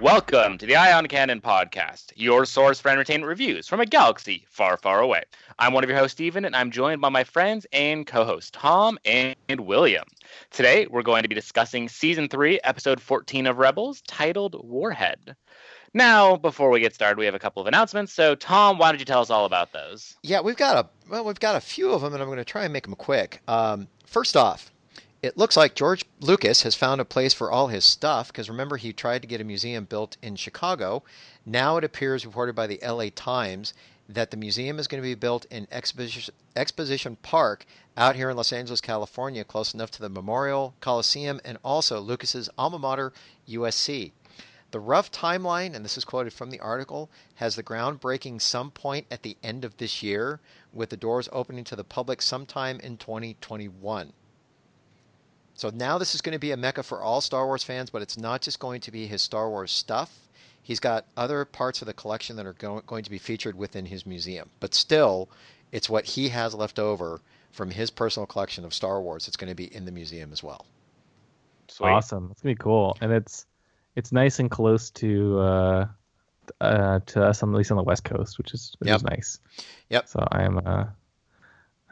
Welcome to the Ion Cannon Podcast, your source for entertainment reviews from a galaxy far, far away. I'm one of your hosts, Stephen, and I'm joined by my friends and co hosts, Tom and William. Today, we're going to be discussing Season 3, Episode 14 of Rebels, titled Warhead. Now, before we get started, we have a couple of announcements. So, Tom, why don't you tell us all about those? Yeah, we've got a well, we've got a few of them, and I'm going to try and make them quick. Um, first off, it looks like George Lucas has found a place for all his stuff because remember he tried to get a museum built in Chicago. Now it appears, reported by the L.A. Times, that the museum is going to be built in Exposition, Exposition Park out here in Los Angeles, California, close enough to the Memorial Coliseum and also Lucas's alma mater, USC. The rough timeline, and this is quoted from the article, has the groundbreaking some point at the end of this year, with the doors opening to the public sometime in 2021. So now this is going to be a mecca for all Star Wars fans, but it's not just going to be his Star Wars stuff. He's got other parts of the collection that are go- going to be featured within his museum. But still, it's what he has left over from his personal collection of Star Wars that's going to be in the museum as well. Sweet. Awesome. It's gonna be cool, and it's it's nice and close to uh, uh, to us on at least on the West Coast, which is which Yep. is nice. Yep. So I am uh,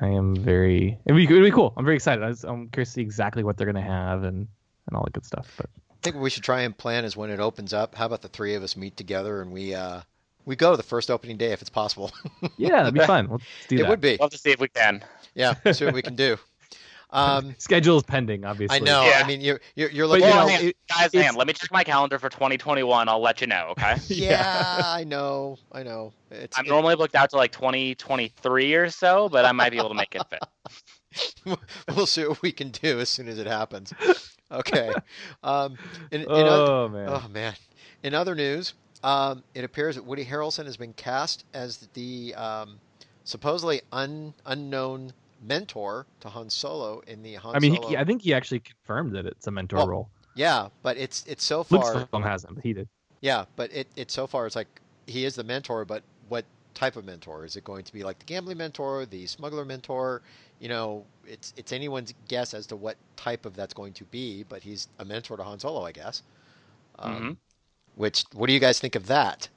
I am very it'd be, it'd be cool. I'm very excited. I was, I'm curious to see exactly what they're gonna have and and all the good stuff. But I think what we should try and plan is when it opens up. How about the three of us meet together and we uh, we go the first opening day if it's possible. yeah, that'd be fun. Let's do it that. would be. Love to see if we can. Yeah, see what we can do. Um, Schedule is pending, obviously. I know. Yeah. I mean, you're you're, you're But, looking. you know, it- guys, it's- hang on. Let me check my calendar for 2021. I'll let you know, okay? yeah, I know. I know. It's, I'm it- normally booked out to like 2023 or so, but I might be able to make it fit. we'll see what we can do as soon as it happens. Okay. Um, in, in oth- Oh man. oh man. In other news, um, it appears that Woody Harrelson has been cast as the um, supposedly un, unknown mentor to Han Solo in the Han I mean, Solo. he, I think he actually confirmed that it's a mentor Well, role. yeah, but it's it's so far. Lucasfilm hasn't, but he did. Yeah, but it, it so far it's like he is the mentor, but what type of mentor? Is it going to be like the gambling mentor, the smuggler mentor? You know, it's it's anyone's guess as to what type of that's going to be, but he's a mentor to Han Solo, I guess. Um, Mhm. Which, what do you guys think of that?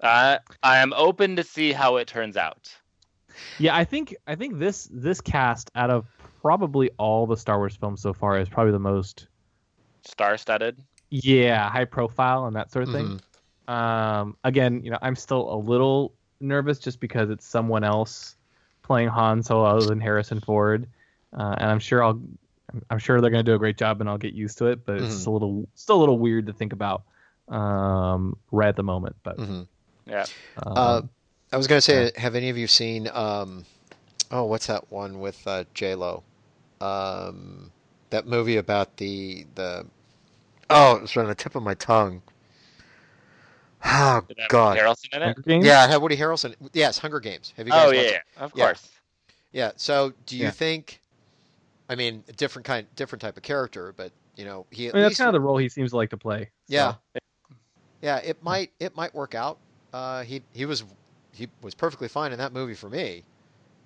Uh, I am open to see how it turns out. Yeah, I think I think this this cast out of probably all the Star Wars films so far is probably the most Star-studded. yeah high profile and that sort of thing. Um, again, you know, I'm still a little nervous just because it's someone else playing Han Solo other than Harrison Ford, uh, and I'm sure I'll I'm- I'm sure they're gonna do a great job and I'll get used to it. But it's Mhm. a little still a little weird to think about um, right at the moment. But Mhm. Yeah. um, Uh, I was going to say, have any of you seen? Um, oh, what's that one with uh, J Lo? Um, that movie about the the. Oh, it's on the tip of my tongue. Oh Did have God! Harrelson in it? Hunger Games? Yeah, it had Woody Harrelson. Yes, Hunger Games. Have you guys Oh watched yeah, it? yeah, of Yeah. course. Yeah. So, do you Yeah. think? I mean, a different kind, different type of character, but you know, he at I mean, that's least kind of the role he seems to like to play. so. yeah, yeah. It might, it might work out. Uh, he he was he was perfectly fine in that movie for me,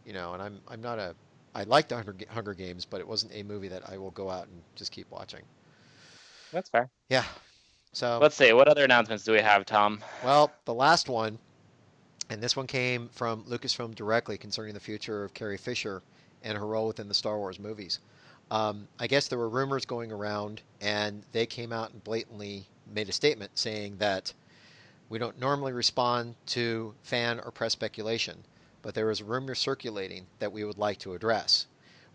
you know. And I'm I'm not a I liked the Hunger, Hunger Games, but it wasn't a movie that I will go out and just keep watching. That's fair. Yeah. So Let's see. What other announcements do we have, Tom? Well, the last one, and this one came from Lucasfilm directly concerning the future of Carrie Fisher and her role within the Star Wars movies. Um, I guess there were rumors going around, and they came out and blatantly made a statement saying that we don't normally respond to fan or press speculation, but there is a rumor circulating that we would like to address.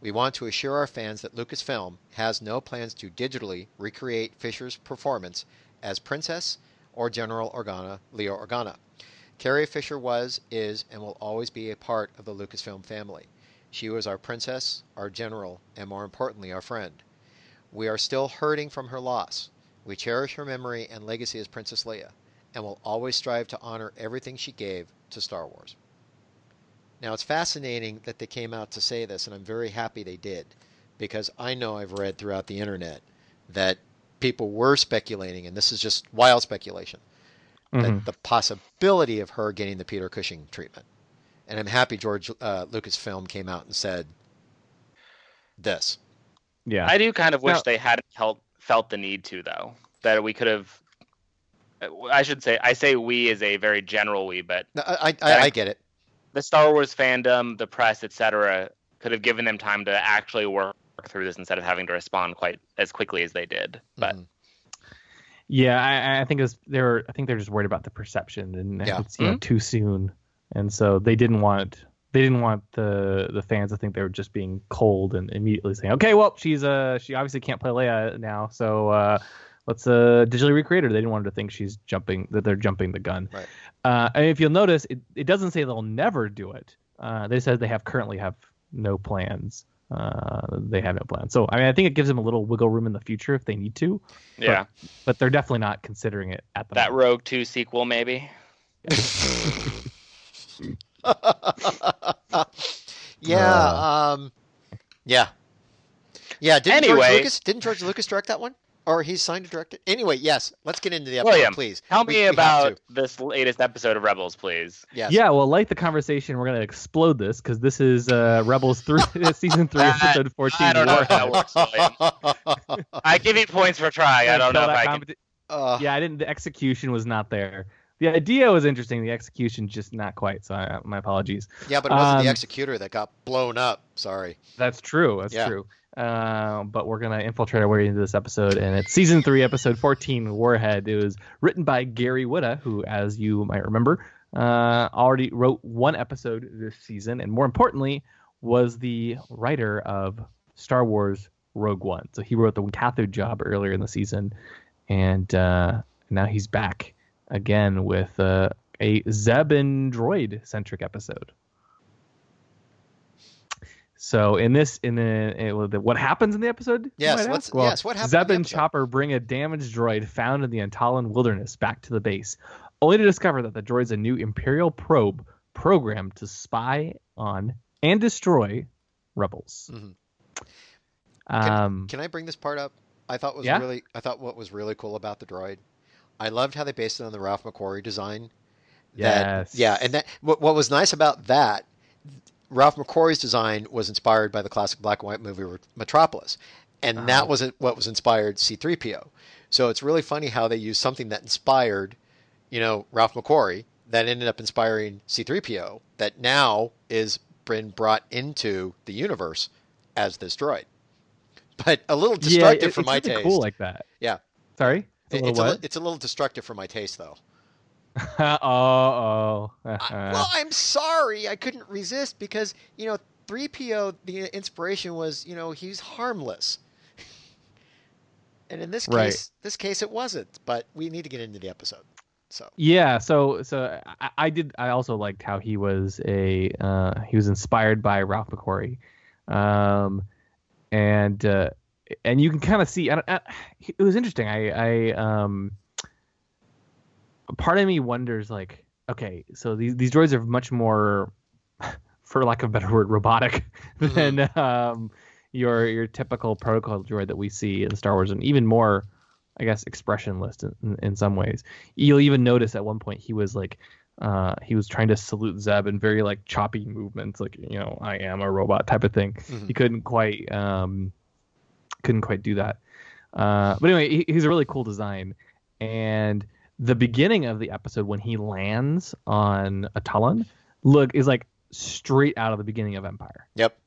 We want to assure our fans that Lucasfilm has no plans to digitally recreate Fisher's performance as Princess or General Organa, Leia Organa. Carrie Fisher was, is, and will always be a part of the Lucasfilm family. She was our princess, our general, and more importantly, our friend. We are still hurting from her loss. We cherish her memory and legacy as Princess Leia, and will always strive to honor everything she gave to Star Wars. Now it's fascinating that they came out to say this, and I'm very happy they did, because I know I've read throughout the internet that people were speculating, and this is just wild speculation, Mhm. that the possibility of her getting the Peter Cushing treatment. And I'm happy George uh, Lucasfilm came out and said this. Yeah. I do kind of wish Now- they hadn't felt felt the need to though. That we could have. I should say I say we is a very general we, but No, I, I, I, I get it. the Star Wars fandom, the press, etc., could have given them time to actually work through this instead of having to respond quite as quickly as they did. But Mhm. Yeah, I, I think it's they're I think they're just worried about the perception and Yeah. it's you know too soon, and so they didn't want they didn't want the the fans to think they were just being cold and immediately saying, okay, well she's uh she obviously can't play Leia now, so uh let's uh digitally recreate her. They didn't want her to think she's jumping that they're jumping the gun. Right. Uh, and if you'll notice, it, it doesn't say they'll never do it. Uh, they said they have currently have no plans. Uh, they have no plans. So I mean, I think it gives them a little wiggle room in the future if they need to yeah, but they're definitely not considering it at the that moment. Rogue Two sequel maybe. yeah. um, yeah. Yeah. Didn't George Anyway. Lucas didn't George Lucas direct that one, or he's signed to direct it? Anyway, yes. Let's get into the episode, William, please. Tell We- me we about to. this latest episode of Rebels, please. Yes. Yeah, well, like the conversation, we're gonna explode this because this is uh, Rebels three, season three, I- episode fourteen. I don't know if that works, I give you points for trying. I don't know if that I can. competi- Uh, Yeah, I didn't. The execution was not there. The idea was interesting. The execution just not quite. So I, my apologies. yeah, but it wasn't Um, the executor that got blown up. Sorry. That's true. That's Yeah. true. Uh, but we're gonna infiltrate our way into this episode, and it's season three, episode fourteen, Warhead. It was written by Gary Whitta, who, as you might remember, uh, already wrote one episode this season, and more importantly, was the writer of Star Wars Rogue One. So he wrote the Wynkahthu job earlier in the season, and uh, now he's back again with uh, a Zeb and Droid centric episode. So in this, in the, in the what happens in the episode? Yes, let's-? Well, yes, what happened in Zeb and? Chopper bring a damaged droid found in the Atollon wilderness back to the base, only to discover that the droid's a new Imperial probe programmed to spy on and destroy rebels. Mhm. Um, Can I bring this part up? I thought was Yeah? really I thought what was really cool about the droid. I loved how they based it on the Ralph McQuarrie design. That, Yes. Yeah, and that what, what was nice about that, Ralph McQuarrie's design was inspired by the classic black and white movie Metropolis, and Uh-huh. that was what was inspired C-3PO. So it's really funny how they used something that inspired, you know, Ralph McQuarrie that ended up inspiring C-3PO that now is been brought into the universe as this droid. But a little yeah, destructive it- for it's my taste. cool like that. Yeah. Sorry. It's a it's, a, it's a little destructive for my taste, though. oh, oh. I, well, I'm sorry, I couldn't resist because you know, 3PO. The inspiration was, you know, he's harmless, and in this Right. case, this case it wasn't. But we need to get into the episode. So Yeah, so so I, I did. I also liked how he was a uh, he was inspired by Ralph McQuarrie, um, and uh, and you can kind of see. I, don't- I, it was interesting. I I um, part of me wonders like, okay, so these these droids are much more, for lack of a better word, robotic than um your your typical protocol droid that we see in Star Wars, and even more. I guess expressionless in, in, some ways. You'll even notice at one point he was like, uh, he was trying to salute Zeb in very like choppy movements, like you know, I am a robot type of thing. Mhm. He couldn't quite, um, couldn't quite do that. Uh, but anyway, he, he's a really cool design, and the beginning of the episode when he lands on Atollon look is like straight out of the beginning of Empire. yep,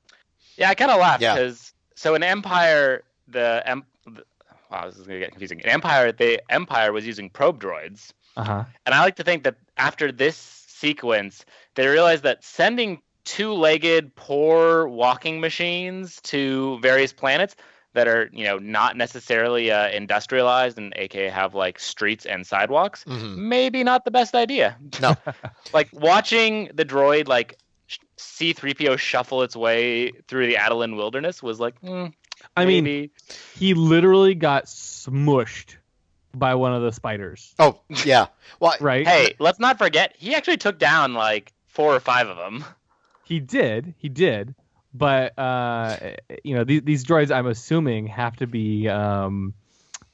Yeah, I kind of laughed Yeah. because so in Empire, the, em- the wow, this is gonna get confusing. In Empire, the Empire was using probe droids, Uh huh. and I like to think that after this sequence, they realized that sending two-legged, poor walking machines to various planets that are, you know, not necessarily uh, industrialized and aka have like streets and sidewalks, Mhm. maybe not the best idea. No. like watching the droid like sh- C3PO shuffle its way through the Atollon wilderness was like, mm, I mean, he literally got smushed by one of the spiders. Oh yeah. Well, Right. hey, let's not forget he actually took down like four or five of them. He did, he did, but uh, you know these, these droids, I'm assuming, have to be um,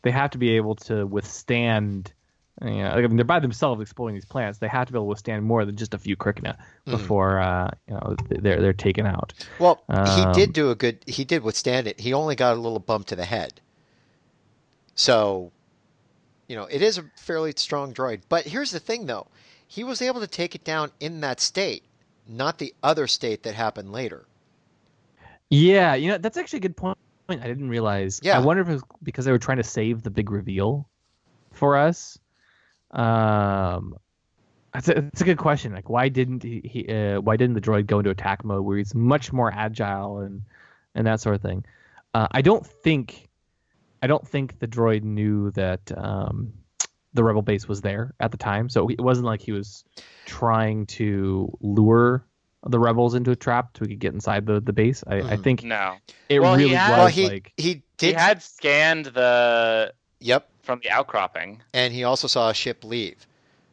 they have to be able to withstand. You know, I mean, they're by themselves exploring these planets. They have to be able to withstand more than just a few Krykna before uh, you know they're they're taken out. Well, he Um, did do a good. He did withstand it. He only got a little bump to the head. So, you know, it is a fairly strong droid. But here's the thing, though. He was able to take it down in that state, not the other state that happened later. Yeah, you know that's actually a good point. I didn't realize. Yeah. I wonder if it was because they were trying to save the big reveal for us. Um, that's a, that's a good question. Like, why didn't he? he uh, why didn't the droid go into attack mode where he's much more agile and and that sort of thing? Uh, I don't think, I don't think the droid knew that um, the rebel base was there at the time. So it wasn't like he was trying to lure the rebels into a trap so we could get inside the, the base. I, I Mhm. think No. it Well, he really had- was well, he like he He had scanned the yep, from the outcropping. and he also saw a ship leave.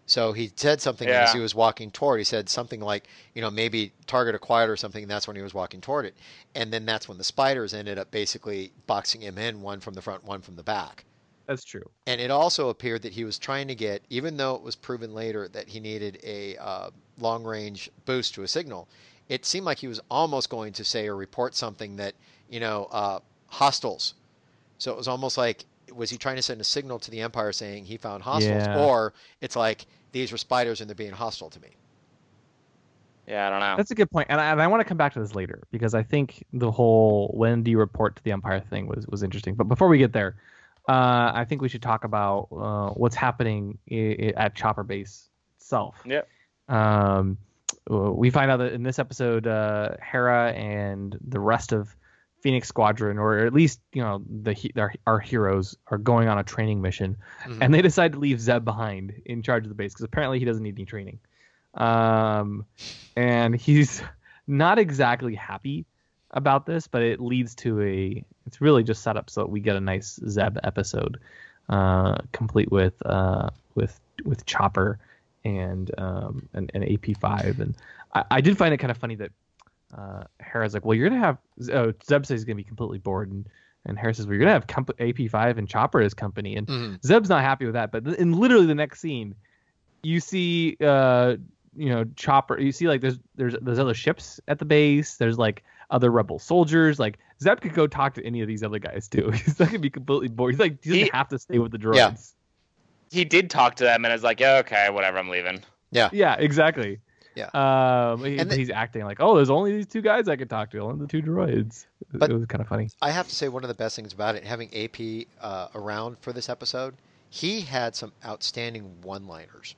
So he said something as he was walking toward. He said something like, you know, maybe target acquired or something. And that's when he was walking toward it. And then that's when the spiders ended up basically boxing him in, one from the front, one from the back. That's true. And it also appeared that he was trying to get, even though it was proven later that he needed a uh, long range boost to a signal, it seemed like he was almost going to say or report something that, you know, uh, hostiles. So it was almost like, was he trying to send a signal to the Empire saying he found hostiles? Yeah. Or it's like, these were spiders and they're being hostile to me. Yeah, I don't know. That's a good point, and I, and I want to come back to this later because I think the whole when do you report to the Empire thing was was interesting. But before we get there, uh, I think we should talk about uh, what's happening i- i- at Chopper Base itself. Yep. Um, we find out that in this episode, uh, Hera and the rest of Phoenix Squadron, or at least you know the our, our heroes, are going on a training mission, Mhm. and they decide to leave Zeb behind in charge of the base because apparently he doesn't need any training. Um, and he's not exactly happy about this, but it leads to a. It's really just set up so that we get a nice Zeb episode, uh, complete with uh, with with Chopper and um, an, an AP5. And I, I did find it kind of funny that uh, Hera's like, "Well, you're gonna have." Oh, Zeb says he's gonna be completely bored, and and Hera says, "Well, you're gonna have comp- AP5 and Chopper as company." And Mhm. Zeb's not happy with that, but th- in literally the next scene, you see, uh, you know, Chopper. You see, like there's there's there's other ships at the base. There's like other rebel soldiers. Like Zeb could go talk to any of these other guys too. He's not gonna be completely bored. He's like he doesn't He- have to stay with the droids. Yeah. he did talk to them and is like, yeah, okay, whatever, I'm leaving. Yeah, Yeah, exactly. Yeah. Um, he- the- he's acting like, oh, there's only these two guys I could talk to, only the two droids. It- But- it was kind of funny. I have to say, one of the best things about it, having AP uh, around for this episode, he had some outstanding one liners.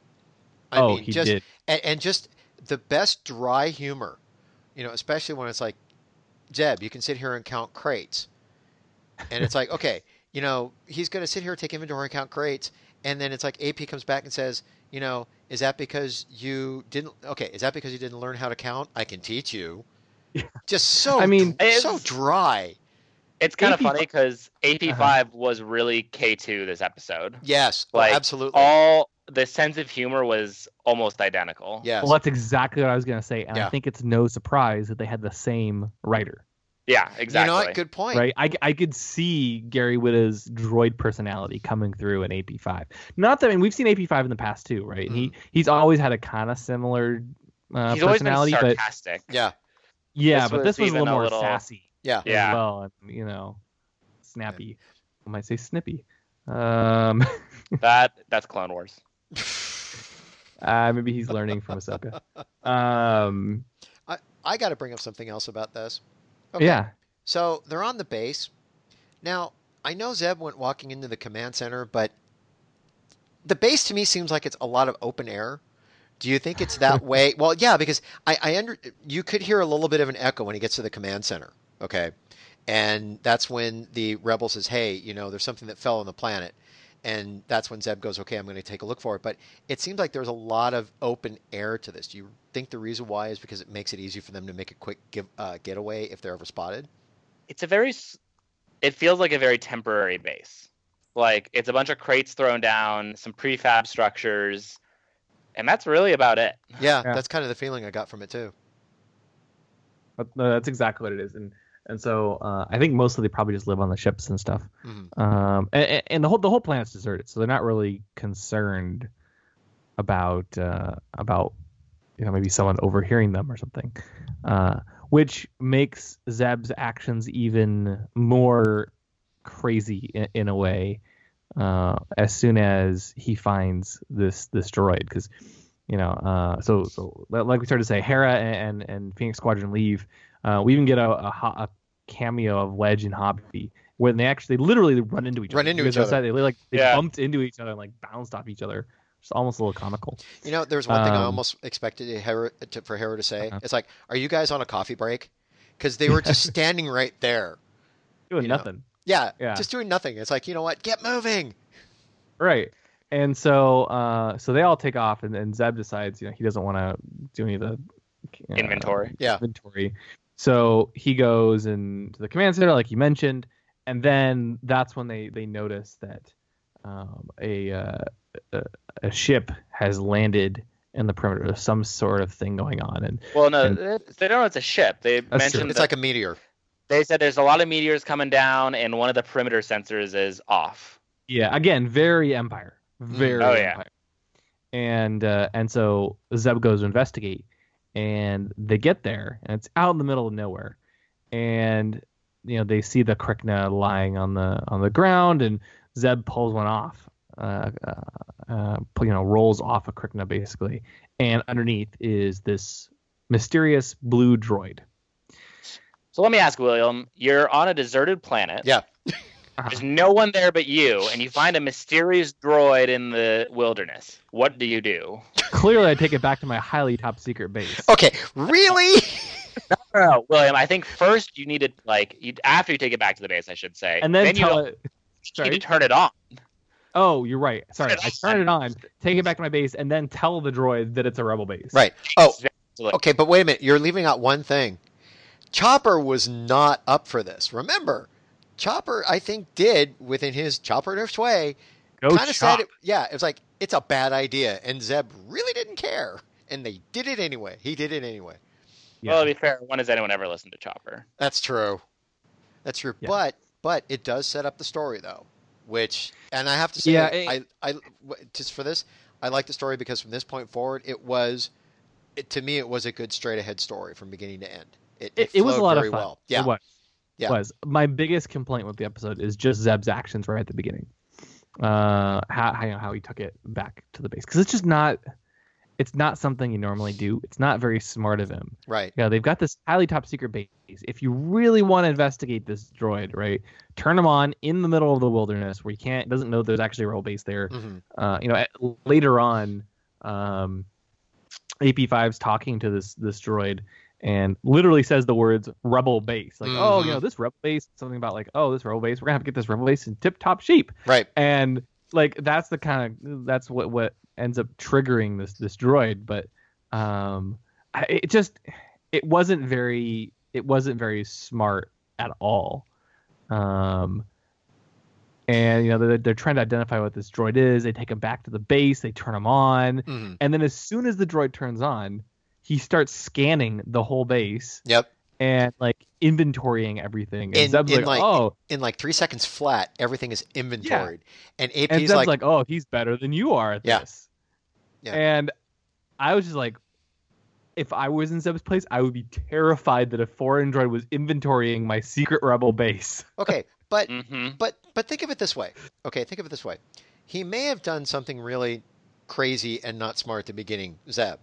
I oh, mean, he just, did. And, and just the best dry humor, you know, especially when it's like, Zeb, you can sit here and count crates. And it's like, okay, you know, he's going to sit here, take inventory, and count crates. And then it's like AP comes back and says, you know, is that because you didn't, okay, is that because you didn't learn how to count? I can teach you. Just so, I mean- so dry. It's kind of AP5 funny because AP5 Uh-huh. was really K2 this episode. Yes, oh, Like, absolutely. All the sense of humor was almost identical. yes. Well, that's exactly what I was gonna say, and Yeah. I think it's no surprise that they had the same writer. Yeah, exactly. You know what? Good point. right? I, I could see Gary Whitta's droid personality coming through in AP5. Not that I mean we've seen AP5 in the past too, right? And he he's always had a kind of similar uh, He's always been personality, but sarcastic. Yeah. yeah, This but was this was a little a more little- sassy Yeah. Yeah. well, and you know, snappy. I might say snippy. Um, That that's Clone Wars. uh, maybe he's learning from Ahsoka. Um, I got to bring up something else about this. yeah, So they're on the base. Now, I know Zeb went walking into the command center, but the base to me seems like it's a lot of open air. Do you think it's that way? Well, yeah, because I, I under you could hear a little bit of an echo when he gets to the command center. Okay, and that's when the rebel says, "Hey, you know, there's something that fell on the planet," and that's when Zeb goes, "Okay, I'm going to take a look for it." But it seems like there's a lot of open air to this. Do you think the reason why is because it makes it easy for them to make a quick give, uh, getaway if they're ever spotted? It's a very, it feels like a very temporary base. Like it's a bunch of crates thrown down, some prefab structures, and that's really about it. Yeah, Yeah. that's kind of the feeling I got from it too. But no, that's exactly what it is, and and so uh, I think mostly they probably just live on the ships and stuff. Mhm. Um, and, and the whole the whole planet's deserted, so they're not really concerned about uh, about you know maybe someone overhearing them or something, uh, which makes Zeb's actions even more crazy in, in a way. Uh, as soon as he finds this this droid, because you know, uh, so so like we started to say, Hera and and Phoenix Squadron leave. Uh, we even get a, a, a cameo of Wedge and Hobbie when they actually literally run into each Run other. into each guys other. They like they Yeah. bumped into each other and like bounced off each other. It's almost a little comical. You know, there's one thing I Um, almost expected Hera, to, for Hera to say. Uh-huh. It's like, "Are you guys on a coffee break?" Because they were just standing right there. Doing You know. nothing. Yeah, Yeah. just doing nothing. It's like, you know what? Get moving. Right. And so uh so they all take off and, then Zeb decides, you know, he doesn't want to do any of the uh, Inventory. Yeah. Inventory. So he goes and to the command center like you mentioned, and then that's when they they notice that um, a, uh, a a ship has landed in the perimeter. There's some sort of thing going on and Well, no, And- they don't know it's a ship. They mentioned It's like a meteor. they said there's a lot of meteors coming down, and one of the perimeter sensors is off. Yeah, again, very Empire, very Oh, yeah. Empire. And uh, and so Zeb goes to investigate, and they get there, and it's out in the middle of nowhere, and you know they see the Krykna lying on the on the ground, and Zeb pulls one off, uh, uh, uh, you know, rolls off a Krykna basically, and underneath is this mysterious blue droid. So let me ask William: You're on a deserted planet. Yeah. Uh-huh. There's no one there but you, and you find a mysterious droid in the wilderness. What do you do? Clearly, I take it back to my highly top secret base. Okay, really? No, no William. I think first you need to like you after you take it back to the base, I should say, And then, you tell don't- it. you need to turn it on. Oh, you're right. Sorry, I it turn it on, take it back to my base, and then tell the droid that it's a rebel base. right. Oh, Exactly. okay, but wait a minute. You're leaving out one thing. Chopper was not up for this. Remember, Chopper, I think, did within his Chopper-ish way, Go kind of said, it, yeah, it was like it's a bad idea, and Zeb really didn't care, and they did it anyway. He did it anyway. Yeah. Well, to be fair, when has anyone ever listened to Chopper? That's true. That's true. Yeah. But but it does set up the story though, which and I have to say, Yeah, I, I w- just for this, I like the story because from this point forward, it was, it, to me, it was a good straight ahead story from beginning to end. It, it, it was a lot very of fun. well. Yeah. Yeah. Was my biggest complaint with the episode is just Zeb's actions right at the beginning. Uh, how how, you know, how he took it back to the base because it's just not. It's not something you normally do. It's not very smart of him. Right. Yeah, they've got this highly top secret base. If you really want to investigate this droid, right, turn him on in the middle of the wilderness where you can't doesn't know there's actually a real base there. hmm uh, you know, at, later on, um, AP5's talking to this this droid and literally says the words "rebel base." Like, oh, Mhm. you know, this rebel base, something about like, oh, this rebel base, we're gonna have to get this rebel base in tip top shape. Right. And like, that's the kind of that's what what ends up triggering this this droid. But um, I- it just it wasn't very it wasn't very smart at all. Um, and you know they're, they're trying to identify what this droid is. They take him back to the base. They turn him on, hmm and then as soon as the droid turns on, he starts scanning the whole base Yep. and like inventorying everything. And In- Zeb's in, like, like- "Oh," In like three seconds flat, everything is inventoried, and AP's and Zeb's like, like, "Oh, he's better than you are at Yeah. this." Yeah. And I was just like, if I was in Zeb's place, I would be terrified that a foreign droid was inventorying my secret rebel base. okay, but hmm But but think of it this way. Okay, think of it this way. He may have done something really crazy and not smart at the beginning, Zeb.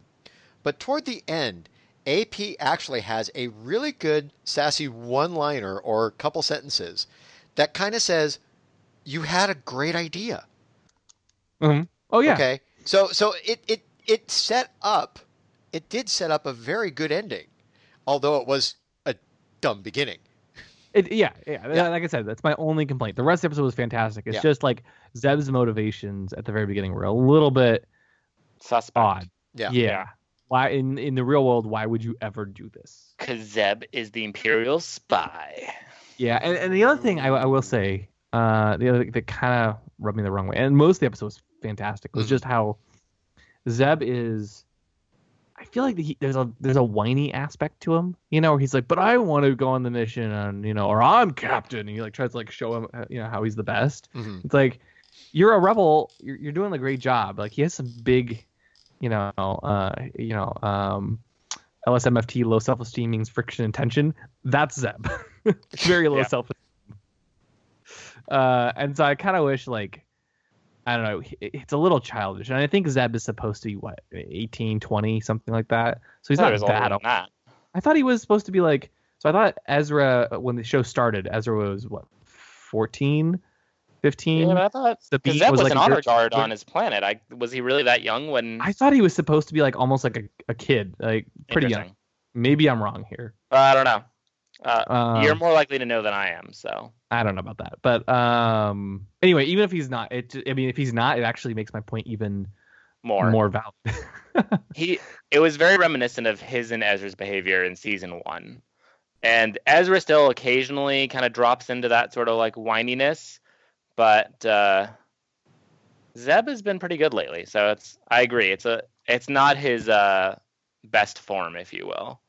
But toward the end, AP actually has a really good sassy one-liner or couple sentences that kind of says, "You had a great idea." Mm-hmm. Oh yeah, Okay, so so it it it set up, it did set up a very good ending, although it was a dumb beginning. It, yeah, yeah, Yeah. Like I said, that's my only complaint. The rest of the episode was fantastic. It's Yeah. just like Zeb's motivations at the very beginning were a little bit Suspect. odd. Yeah. Yeah. Why in in the real world? Why would you ever do this? Because Zeb is the Imperial spy. Yeah, and, and the other thing I, I will say, uh, the other thing that kind of rubbed me the wrong way, and most of the episode was fantastic, was Mhm. just how Zeb is. I feel like he, there's a there's a whiny aspect to him, you know, where he's like, "But I want to go on the mission, and you know, or I'm captain," and he like tries to like show him, uh, you know, how he's the best. Mhm. It's like you're a rebel, you're, you're doing a great job. Like he has some big, you know, uh, you know, um, LSMFT, low self-esteem means friction and tension. That's Zeb. Very low Yeah. self-esteem. Uh, and so I kind of wish like. I don't know. it- It's a little childish, and I think Zeb is supposed to be what 18, 20, something like that. So he's not was bad. than that. I thought he was supposed to be like. So I thought Ezra, when the show started, Ezra was what 14, 15. Yeah, I thought The beat Zeb was was, like an honor guard on his planet. I was he really that young when? I thought he was supposed to be like almost like a, a kid, like pretty young. Maybe I'm wrong here. Uh, I don't know. Uh, Um, you're more likely to know than I am. So I don't know about that, but um, anyway, even if he's not, it. I mean, if he's not, it actually makes my point even more. more valid. He it was very reminiscent of his and Ezra's behavior in season one, and Ezra still occasionally kind of drops into that sort of like whininess, but uh, Zeb has been pretty good lately. So it's I agree. It's a it's not his uh, best form, if you will.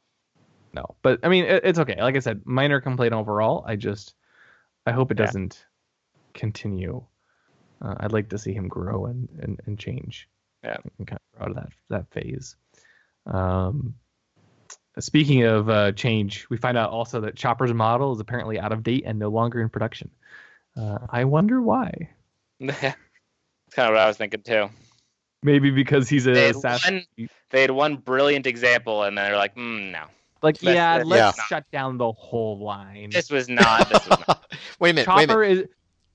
no, but I mean, it, it's okay. Like I said, minor complaint overall. I just, I hope it Yeah. doesn't continue. Uh, I'd like to see him grow and and, and change. Yeah. and kind of out of that that phase. Um, speaking of uh, change, we find out also that Chopper's model is apparently out of date and no longer in production. Uh, I wonder why. It's kind of what I was thinking too. Maybe because he's They a had, assassin. one, they had one brilliant example, and then they're like, mm, no, Like, Let's- yeah, let's let's not. shut down the whole line. this was not. This was not. wait a minute. Wait a minute. Chopper is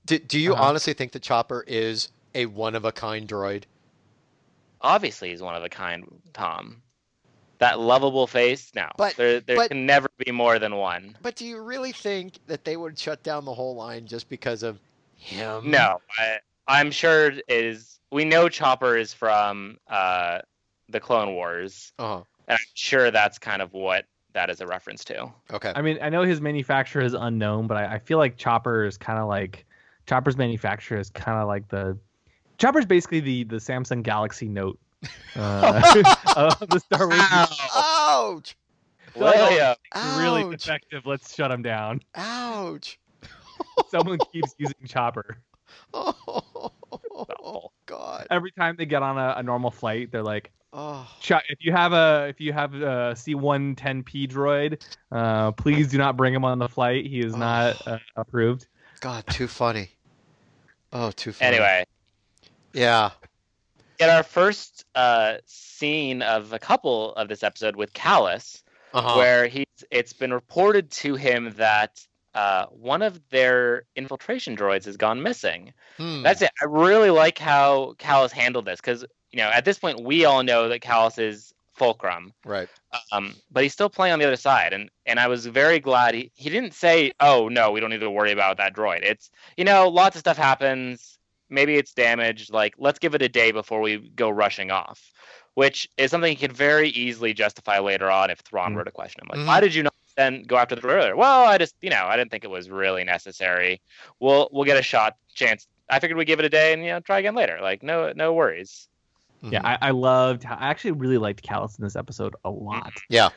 Do, do you Uh-huh. honestly think that Chopper is a one of a kind droid? Obviously, he's one of a kind, Tom. That lovable face. No, But- there, there but- can never be more than one. But do you really think that they would shut down the whole line just because of him? No, I, I'm sure it is. We know Chopper is from uh, the Clone Wars, Uh-huh. and I'm sure that's kind of what that is a reference to. Okay. I mean, I know his manufacturer is unknown, but I, I feel like Chopper is kind of like Chopper's manufacturer is kind of like the Chopper's basically the the Samsung Galaxy Note uh, of the Star Wars. Ouch! William, Really Ouch! defective. Let's shut him down. Ouch! Someone keeps using Chopper. Oh, God. Every time they get on a, a normal flight, they're like, Oh, if you have a if you have a C110P droid, uh, please do not bring him on the flight. He is not uh, approved. God, too funny. Oh, too funny. anyway, Yeah. Get our first uh, scene of a couple of this episode with Kallus. Uh-huh. where he's it's been reported to him that uh, one of their infiltration droids has gone missing. Hmm. That's it. I really like how Kallus handled this because you know at this point we all know that Kallus is Fulcrum, Right. um, but he's still playing on the other side, and and I was very glad he he didn't say, oh no, we don't need to worry about that droid. It's you know lots of stuff happens. Maybe it's damaged. Like let's give it a day before we go rushing off. Which is something he could very easily justify later on if Thrawn Mm. were to question him. Like, Mhm. why did you not then go after the earlier? Well, I just, you know, I didn't think it was really necessary. We'll we'll get a shot chance. I figured we'd give it a day and you know try again later. Like no no worries. Yeah, Mhm. I, I loved. How, I actually really liked Kallus in this episode a lot. Yeah.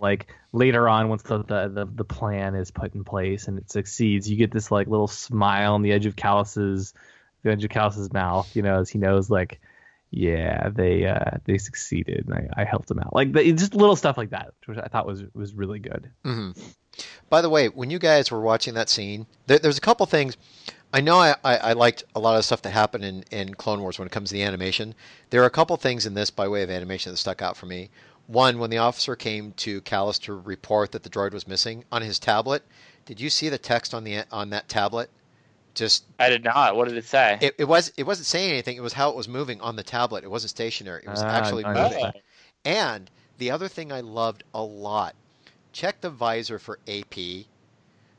Like later on, once the, the the the plan is put in place and it succeeds, you get this like little smile on the edge of Kallus's edge of Kallus's mouth. You know, as he knows like, yeah, they uh they succeeded, and I, I helped them out. Like just little stuff like that, which I thought was was really good. hmm By the way, when you guys were watching that scene, there, there's a couple things. I know I, I, I liked a lot of stuff that happened in, in Clone Wars when it comes to the animation. There are a couple things in this by way of animation that stuck out for me. One, when the officer came to Kallus to report that the droid was missing on his tablet, did you see the text on the on that tablet? Just I did not. What did it say? it, it was it wasn't saying anything. It was how it was moving on the tablet. It wasn't stationary. It was Ah, actually nice. moving. And the other thing I loved a lot, check the visor for AP.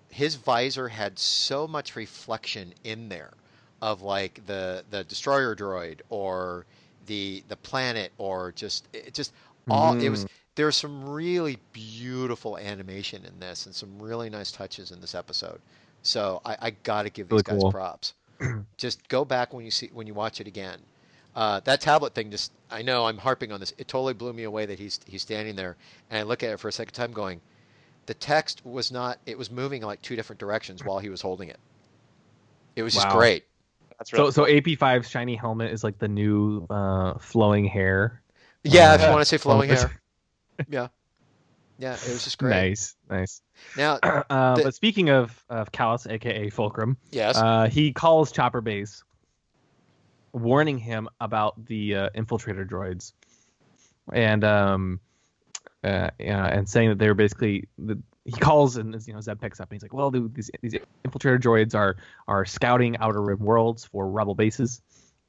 His visor had so much reflection in there of like the the destroyer droid or the the planet or just it just all it was there's some really beautiful animation in this and some really nice touches in this episode. So I, I got to give these Really guys cool. props. just go back when you see when you watch it again. Uh, that tablet thing just, I know I'm harping on this. It totally blew me away that he's he's standing there, and I look at it for a second time, going, the text was not. It was moving like two different directions while he was holding it. It was just great. That's So really so AP5's shiny helmet is like the new uh, flowing hair. Yeah, if you Uh, want to say flowing hair. Yeah. Yeah, it was just great. Nice, nice. Now, Uh, The- but speaking of of Kallus, aka Fulcrum, yes. uh, he calls Chopper Base, warning him about the uh, infiltrator droids, and um, uh, and saying that they're basically the, he calls and you know Zeb picks up and he's like, well, the- these these infiltrator droids are are scouting outer rim worlds for rebel bases.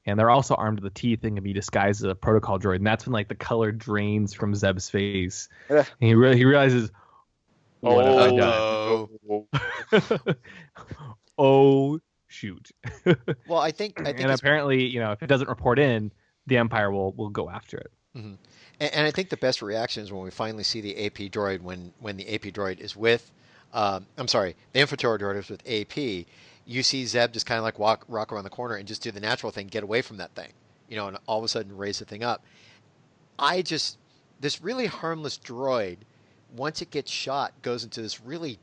And they're also armed to the teeth and can be disguised as a protocol droid. And that's when like the color drains from Zeb's face. Ugh. And he really he realizes, what have I done? Oh. oh shoot Well, I think I think and apparently you know if it doesn't report in the empire will will go after it And, and I think the best reaction is when we finally see the AP droid when when the AP droid is with, um, I'm sorry, the infiltrator droid is with AP. You see Zeb just kind of like walk rock around the corner and just do the natural thing, get away from that thing, you know, and all of a sudden raise the thing up. I just this really harmless droid, once it gets shot, goes into this really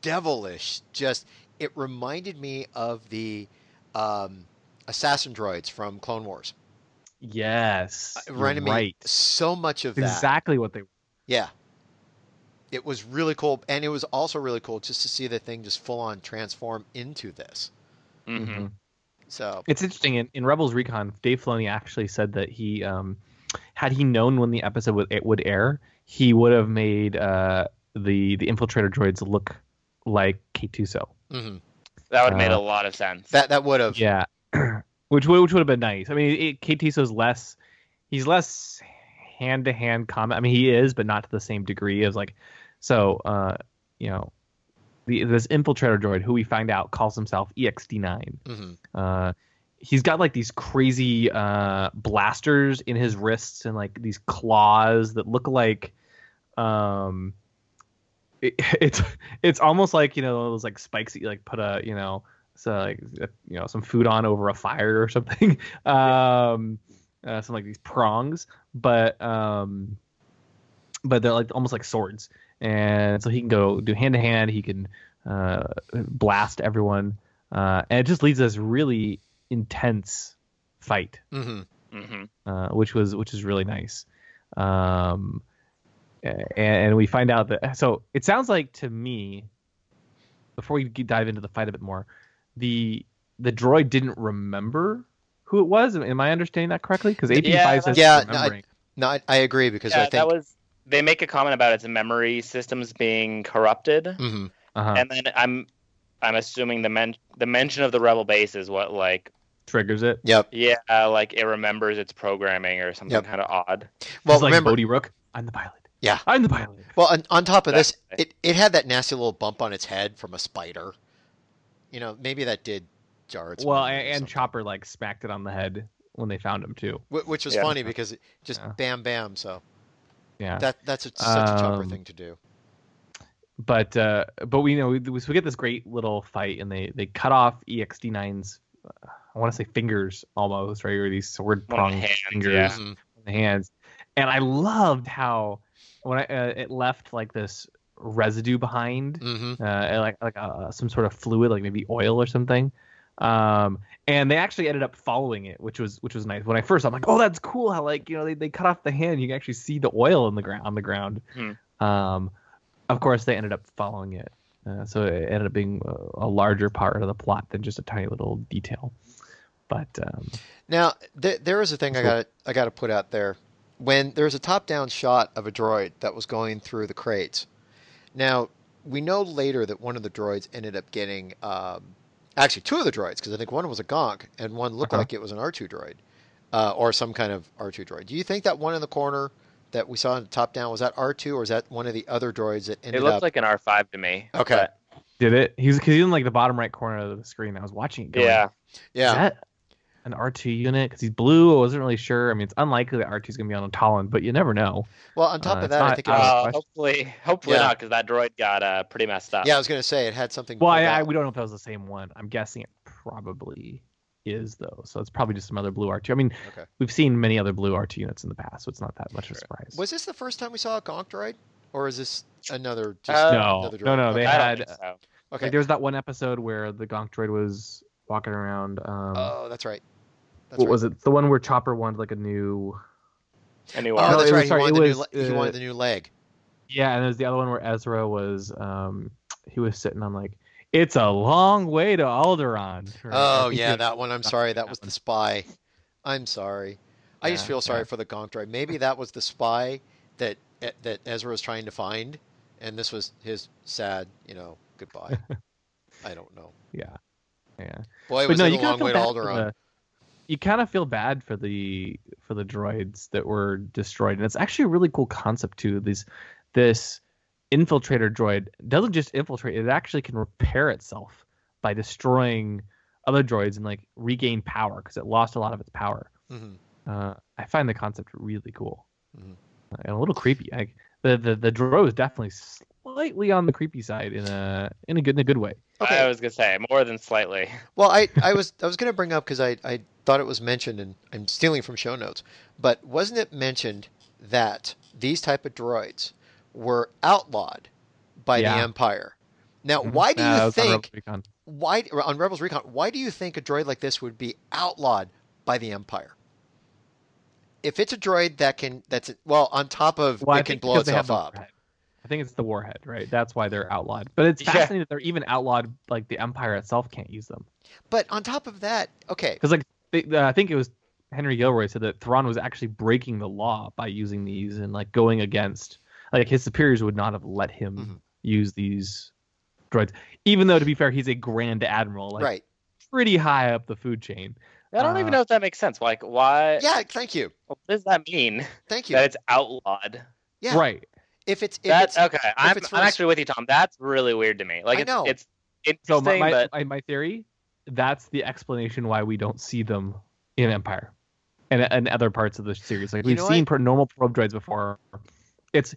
devilish. Just it reminded me of the um, assassin droids from Clone Wars. yes It reminded me right so much of that. exactly what they Yeah. It was really cool. And it was also really cool just to see the thing just full on transform into this. hmm So, it's interesting in, in rebels recon dave filoni actually said that he um had he known when the episode would, it would air he would have made uh the the infiltrator droids look like k2so mhm. That would have made Uh, a lot of sense. that that would have. Yeah, which would which would have been nice. I mean, it, K-2SO's less, he's less hand to hand combat. I mean, he is, but not to the same degree as like, so uh, you know, the this infiltrator droid who we find out calls himself EXD9. mhm. Uh, he's got like these crazy uh blasters in his wrists and like these claws that look like um it, it's it's almost like you know those like spikes that you like put a you know so like you know some food on over a fire or something um uh, some like these prongs but um but they're like almost like swords and so he can go do hand to hand he can uh blast everyone uh and it just leads to this really intense fight Mhm. hmm uh, which was which is really nice. Um, a- and, we find out that so it sounds like to me, before we dive into the fight a bit more, the the droid didn't remember who it was. Am- Am I understanding that correctly? Because AP Yeah, five says Yeah, it's no, I- No, I, I agree because Yeah, I that think. was. They make a comment about its memory systems being corrupted, Mhm. uh-huh. and then I'm, I'm assuming the men the mention of the rebel base is what like triggers it. Yep. yeah like it remembers its programming or something Yep. kind of odd. Well, It's like remember. Bodhi Rook. I'm the pilot. Yeah. I'm the pilot. Well, on, on top of this, Exactly. it, it had that nasty little bump on its head from a spider. You know, maybe that did jar its Well, and, and. Chopper like smacked it on the head when they found him too. Wh- which was Yeah. funny because it just Yeah. bam bam. So Yeah. that that's a, such a chopper Um, thing to do. but uh, but we know we, we get this great little fight, and they they cut off EXD9's uh, I want to say fingers almost right, or these sword One prong hand, fingers yeah. Mhm. the hands, and I loved how when I, uh, it left like this residue behind, Mhm. uh, like like uh, some sort of fluid, like maybe oil or something. Um, and they actually ended up following it, which was which was nice. When I first, I'm like, oh, that's cool. How like you know they, they cut off the hand, you can actually see the oil in the ground on the ground. Hmm. Um, of course, they ended up following it, uh, so it ended up being a, a larger part of the plot than just a tiny little detail. But um, Now, th- there is a thing I Cool. got I got to put out there. When there's a top-down shot of a droid that was going through the crates. Now, we know later that one of the droids ended up getting um, actually two of the droids because I think one was a Gonk and one looked Uh-huh. like it was an R2 droid uh, or some kind of R2 droid. Do you think that one in the corner that we saw in the top down was that R2 or is that one of the other droids that ended up? It looked up? like an R5 to me. Okay. but- did it? He's because he's in like the bottom right corner of the screen. I was watching it. Going, yeah. yeah. Is that an R2 unit? Because he's blue. I wasn't really sure. I mean, it's unlikely that R2 is going to be on Atollon, but you never know. well, on top uh, of it's that, I think it uh, was. Uh, hopefully, hopefully Yeah. not, because that droid got uh, pretty messed up. yeah, I was going to say it had something. Well, I, pulled I, we don't know if that was the same one. I'm guessing it probably is though. So it's probably just some other blue R2. I mean, Okay. we've seen many other blue R2 units in the past, so it's not that much of a surprise. Was this the first time we saw a Gonk droid, or is this another? Just Uh, no, another droid? no, no, they Okay. I had so. Okay. like there was that one episode where the Gonk droid was walking around. Um, oh, that's right. That's what right. was it? The one where Chopper wanted like a new. A new Oh, one. No, that's it was- right. He sorry, wanted it the new. was, le- he uh, wanted the new leg. Yeah, and there's the other one where Ezra was. Um, he was sitting on like, it's a long way to Alderaan. right? Oh yeah, that one. I'm sorry. That that was the spy. I'm sorry. I just feel sorry yeah. for the Gonk droid. Maybe that was the spy that that Ezra was trying to find, and this was his sad, you know, goodbye. I don't know. Yeah, yeah. Boy, but was no, it you a kind long way to bad for Alderaan. the. You kind of feel bad for the for the droids that were destroyed, and it's actually a really cool concept too. These this infiltrator droid doesn't just infiltrate; it actually can repair itself by destroying other droids and like regain power because it lost a lot of its power. Mhm. Uh, I find the concept really cool Mhm. Uh, and a little creepy. Like the the the droid was definitely slightly on the creepy side in a in a good in a good way. Okay. I was gonna say more than slightly. Well, I, I was I was going to bring up because I, I thought it was mentioned and I'm stealing from show notes, but wasn't it mentioned that these type of droids were outlawed by Yeah. the Empire? Now, Mhm. why do you it was on think why on Rebels Recon? Why do you think a droid like this would be outlawed by the Empire? If it's a droid that can that's well on top of Well, I it can blow because they have itself up. warhead. I think it's the warhead, right? That's why they're outlawed. But it's Yeah. fascinating that they're even outlawed. Like the Empire itself can't use them But on top of that, okay, because like they, uh, I think it was Henry Gilroy said that Thrawn was actually breaking the law by using these and like going against like his superiors would not have let him Mhm. use these droids. Even though to be fair, he's a Grand Admiral, like right? pretty high up the food chain. I don't even Uh, know if that makes sense. Like, why? Yeah, thank you, What does that mean? thank you. That it's outlawed. yeah, Right. If it's if That's it's okay. I'm, it's for I'm actually with you, Tom. That's really weird to me. Like, I it's, know. it's So interesting, my, my, but my my theory, that's the explanation why we don't see them in Empire and and other parts of the series. Like You we've seen what? normal probe droids before. It's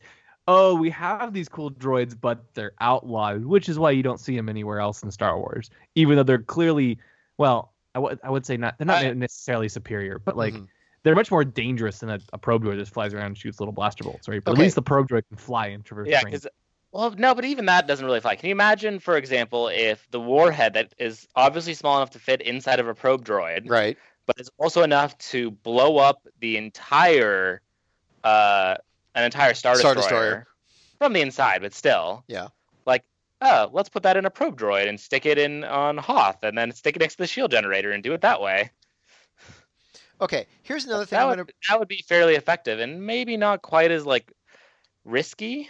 oh we have these cool droids, but they're outlawed, which is why you don't see them anywhere else in Star Wars, even though they're clearly well. I would say not they're not I- necessarily superior, but like Mhm. They're much more dangerous than a, a probe droid that just flies around and shoots little blaster bolts, right? But Okay. at least the probe droid can fly and traverse yeah, because well, no, but even that doesn't really fly. Can you imagine, for example, if the warhead that is obviously small enough to fit inside of a probe droid, right. but is also enough to blow up the entire, uh, an entire star Star destroyer, Destroyer. from the inside, but still, Yeah. like, oh, let's put that in a probe droid and stick it in on Hoth, and then stick it next to the shield generator and do it that way. Okay, here's another thing That I'm would, gonna that would be fairly effective and maybe not quite as like risky.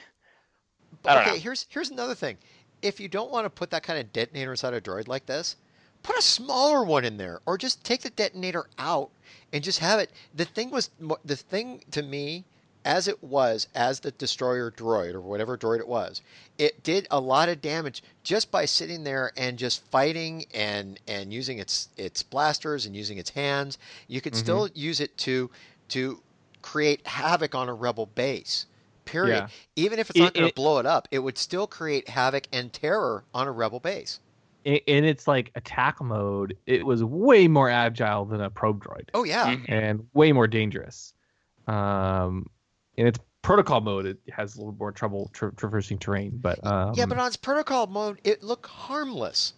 Okay, know. here's here's another thing. If you don't want to put that kind of detonator inside a droid like this, put a smaller one in there, or just take the detonator out and just have it. The thing was the thing to me, as it was as the destroyer droid or whatever droid it was, it did a lot of damage just by sitting there and just fighting and and using its its blasters and using its hands. You could Mhm. still use it to to create havoc on a rebel base. Period Yeah. even if it's It- not going to blow it up, it would still create havoc and terror on a rebel base. in, its like attack mode, it was way more agile than a probe droid Oh yeah, and way more dangerous. Um, in its protocol mode, it has a little more trouble tra- traversing terrain, but um, yeah, but on its protocol mode, it looked harmless.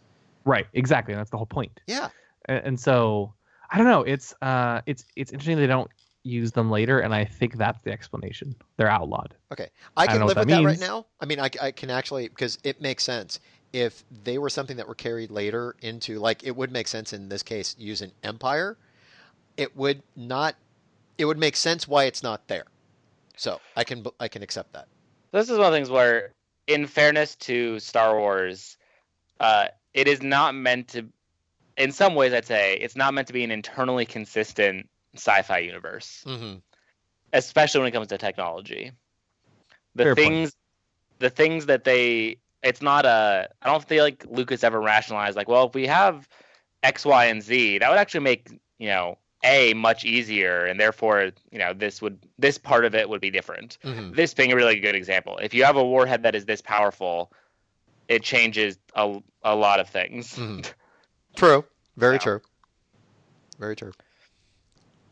right, exactly, and that's the whole point. Yeah, And, and so I don't know. It's uh, it's it's interesting they don't use them later, and I think that's the explanation. They're outlawed. okay, I can know live what with that that right now. I mean, I, I can actually because it makes sense if they were something that were carried later into like it would make sense in this case use an empire. It would not. It would make sense why it's not there. So I can I can accept that. This is one of the things where, in fairness to Star Wars, uh, it is not meant to. In some ways, I'd say it's not meant to be an internally consistent sci-fi universe, mm-hmm. especially when it comes to technology. The Fair point. things, the things that they, it's not a. I don't feel like Lucas ever rationalized like, well, if we have X, Y, and Z, that would actually make you know A much easier, and therefore you know this would this part of it would be different hmm this being a really good example. If you have a warhead that is this powerful, it changes a, a lot of things. Mhm. True. Very So. true. Very true.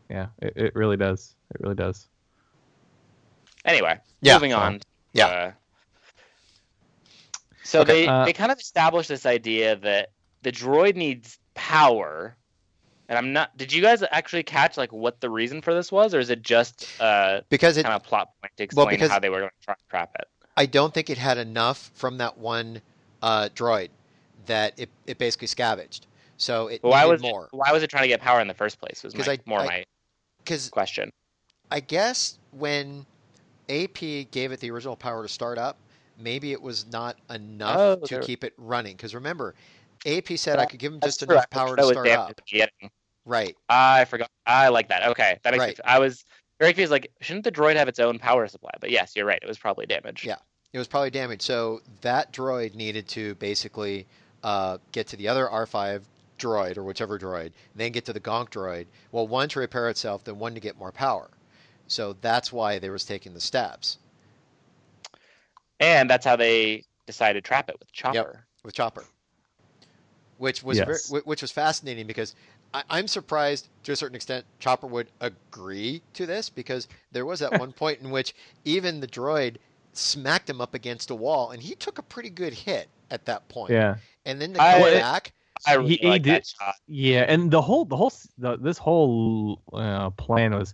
Yeah, it, it really does. It really does. Anyway, Yeah. moving on. Yeah. Uh, so Okay, they uh, they kind of established this idea that the droid needs power, and I'm not. Did you guys actually catch like what the reason for this was, or is it just uh Because it, kind of plot point to Well, explain because- how they were going to try trap it? I don't think it had enough from that one uh, droid that it, it basically scavenged. So it why was more. it, why was it trying to get power in the first place? Was my, I- more I- my question. I guess when AP gave it the original power to start up, maybe it was not enough Oh, to there- keep it running. Because remember, AP said I could give him just enough power to start up. Right. I forgot. I like that. Okay, that makes Right. sense. I was very confused. Like, shouldn't the droid have its own power supply? But yes, you're right. It was probably damaged. Yeah. It was probably damaged. So that droid needed to basically uh, get to the other R5 droid or whichever droid, then get to the Gonk droid. Well, one to repair itself, then one to get more power. So that's why they was taking the steps And that's how they decided to trap it with Chopper. with Chopper, which was ver- Yes. whi- which was fascinating because I, I'm surprised to a certain extent Chopper would agree to this because there was at one point in which even the droid smacked him up against a wall and he took a pretty good hit at that point. Yeah, And then to I- come Well, back, I really He- he like that did- shot. yeah, and the whole the whole the, this whole uh, plan was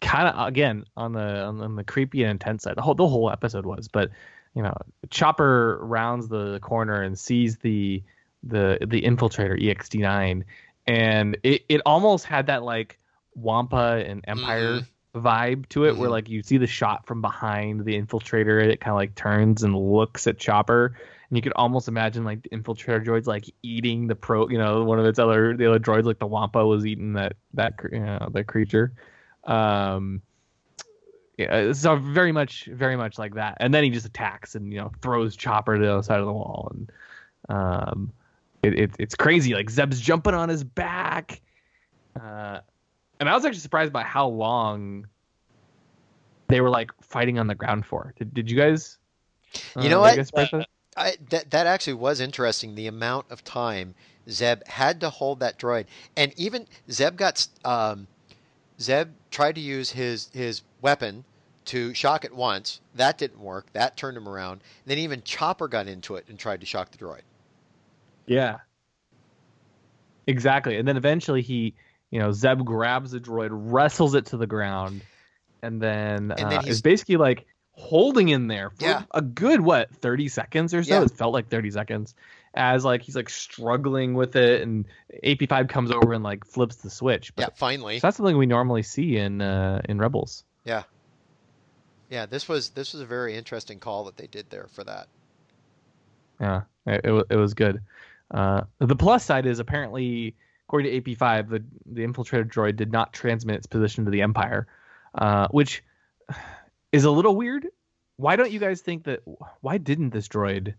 kind of again on the on, on the creepy and intense side. The whole the whole episode was, but you know, Chopper rounds the corner and sees the the the infiltrator EXD9, and it it almost had that like Wampa and Empire vibe to it, where Mhm. like you see the shot from behind the infiltrator, it kind of like turns and looks at Chopper, and you could almost imagine like the infiltrator droids like eating the pro, you know, one of its other the other droids, like the Wampa was eating that that you know, that creature. Um, yeah, so very much, very much like that. And then he just attacks and you know throws Chopper to the other side of the wall, and um, it, it it's crazy. Like Zeb's jumping on his back, uh, and I was actually surprised by how long they were like fighting on the ground for. Did, did you guys? You know uh, what? get surprised by that? I, that that actually was interesting. The amount of time Zeb had to hold that droid, and even Zeb got um, Zeb tried to use his his weapon to shock it once. That didn't work. That turned him around. then even Chopper got into it and tried to shock the droid. Yeah. Exactly. And then eventually he, you know, Zeb grabs the droid, wrestles it to the ground, and then, And uh, then is basically like holding in there for Yeah. a good what, 30 seconds or so? Yeah. It felt like 30 seconds. As like he's like struggling with it and AP5 comes over and like flips the switch. but Yeah, finally. so that's something we normally see in uh in Rebels. Yeah. Yeah, this was this was a very interesting call that they did there for that. Yeah, it, it, it was good. Uh, the plus side is apparently, according to AP5, the the infiltrator droid did not transmit its position to the Empire, uh, which is a little weird. Why don't you guys think that? Why didn't this droid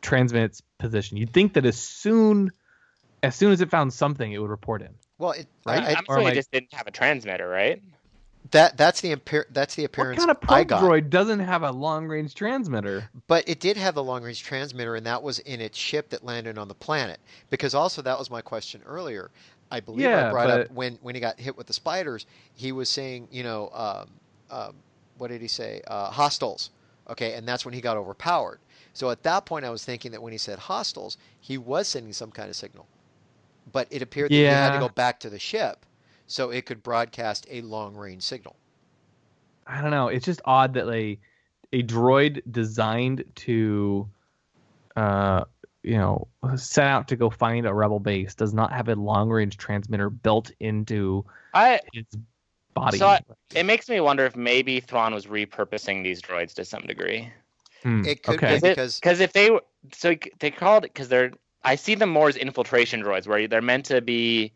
transmit its position? You'd think that as soon as soon as it found something, it would report in. Well, it, Right? I, I, I'm or assuming it I- just didn't have a transmitter, right? That that's the appear, that's the appearance What kind of I got. droid doesn't have a long range transmitter? But it did have the long range transmitter, and that was in its ship that landed on the planet. Because also, that was my question earlier. I believe I Yeah, brought up when, when he got hit with the spiders, he was saying, you know, um, um, what did he say? Uh, hostiles. Okay, and that's when he got overpowered. So at that point, I was thinking that when he said hostiles, he was sending some kind of signal. But it appeared that he had to go back to the ship so it could broadcast a long range signal. I don't know. It's just odd that like a droid designed to, uh, you know, set out to go find a rebel base does not have a long range transmitter built into I its body. So I- it makes me wonder if maybe Thrawn was repurposing these droids to some degree. Hmm, It could okay. be because Because if they were, so they called it because they're, I see them more as infiltration droids, where they're meant to be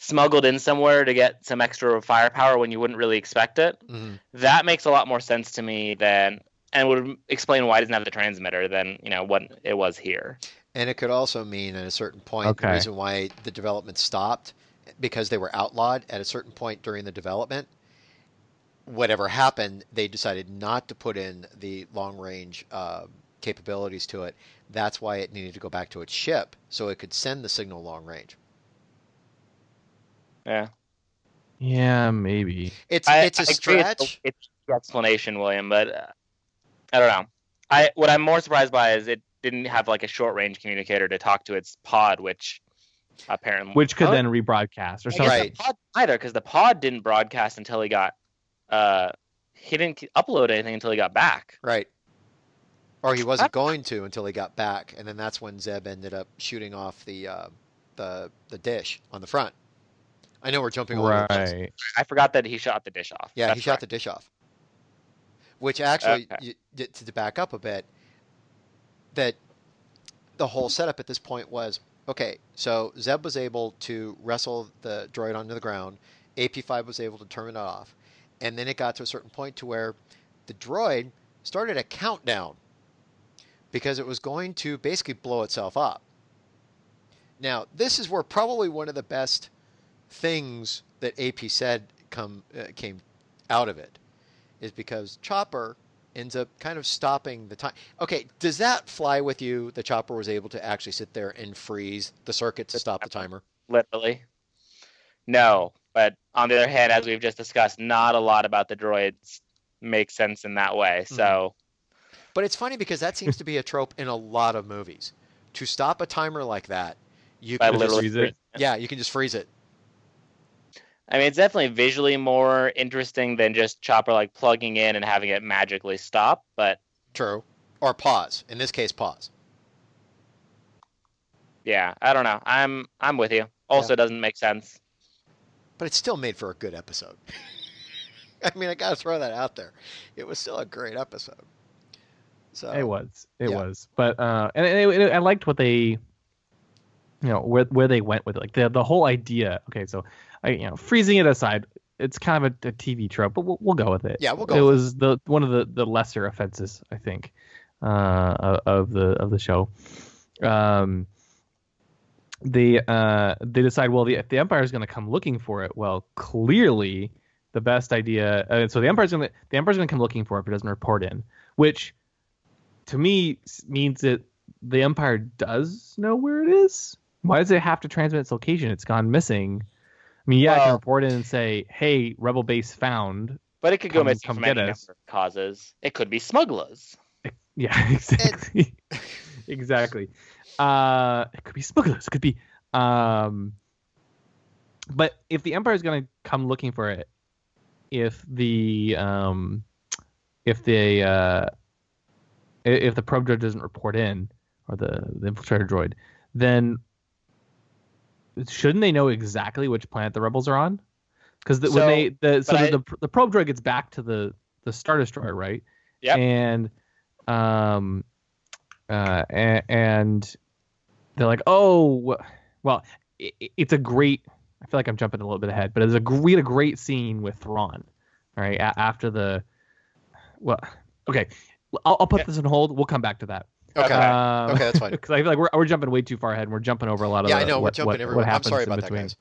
smuggled in somewhere to get some extra firepower when you wouldn't really expect it. Mhm. That makes a lot more sense to me than, and would explain why it doesn't have the transmitter than you know what it was here. And it could also mean at a certain point the reason why the development stopped because they were outlawed at a certain point during the development. Whatever happened, they decided not to put in the long range uh, capabilities to it. That's why it needed to go back to its ship so it could send the signal long range. Yeah. Yeah, maybe. It's I, it's a I stretch. It's, it's the explanation, William, but uh, I don't know. I what I'm more surprised by is it didn't have like a short range communicator to talk to its pod, which apparently Which could Oh, then rebroadcast or I guess something. Right. the pod either because the pod didn't broadcast until he got uh he didn't upload anything until he got back. Right. Or he wasn't going to until he got back, and then that's when Zeb ended up shooting off the uh, the the dish on the front. I know we're jumping all over. Right. I forgot that he shot the dish off. Yeah, That's he shot the dish off. Which actually, Okay. you, to, to back up a bit, that the whole setup at this point was okay. So Zeb was able to wrestle the droid onto the ground. AP5 was able to turn it off, and then it got to a certain point to where the droid started a countdown because it was going to basically blow itself up. Now, this is where probably one of the best things that AP said come uh, came out of it is because Chopper ends up kind of stopping the time. Okay, does that fly with you? The Chopper was able to actually sit there and freeze the circuit to stop the timer. literally. No, but on the other hand, as we've just discussed, not a lot about the droids makes sense in that way. Mm-hmm. So But it's funny because that seems to be a trope in a lot of movies. To stop a timer like that, you I can just, literally, freeze it. yeah, you can just freeze it. I mean, it's definitely visually more interesting than just Chopper like plugging in and having it magically stop. But True. Or pause. In this case, pause. yeah, I don't know. I'm I'm with you. Also, doesn't make sense. But it still made for a good episode. I mean, I gotta throw that out there. It was still a great episode. So It was. It yeah. was. But uh, and it, it- I liked what they, you know, where where they went with it. Like the the whole idea. Okay, so I you know freezing it aside, it's kind of a, a TV trope, but we'll, we'll go with it. Yeah, we'll go It was the one of the the lesser offenses, I think, uh, of the of the show. Um, they uh they decide well the if the empire is going to come looking for it well clearly the best idea uh, so the empire's going to the empire's going to come looking for it if it doesn't report in which to me means that the empire does know where it is why does it have to transmit its location it's gone missing i mean yeah i can report in and say hey rebel base found But it could go Come- missing from any us. number of causes. It could be smugglers. Yeah, exactly. exactly. Uh, it could be smugglers. It could be. Um, but if the Empire is going to come looking for it, if the um, if the uh, if the probe droid doesn't report in or the, the infiltrator droid, then shouldn't they know exactly which planet the rebels are on? Because the, So- when they the so the, I- the the probe droid gets back to the the star destroyer, right? Yep. And um, uh, and, and they're like, oh, well, i i- it's a great. I feel like I'm jumping a little bit ahead, but it's a great, a great scene with Thrawn. All right, a- after the, well, okay, I'll, I'll put Yeah. this on hold. We'll come back to that. Okay, Um, okay, that's fine. Because I feel like we're, we're jumping way too far ahead. and We're jumping over a lot of Yeah, the, I know we're jumping what, everywhere. what I'm happens sorry in about that, between. guys.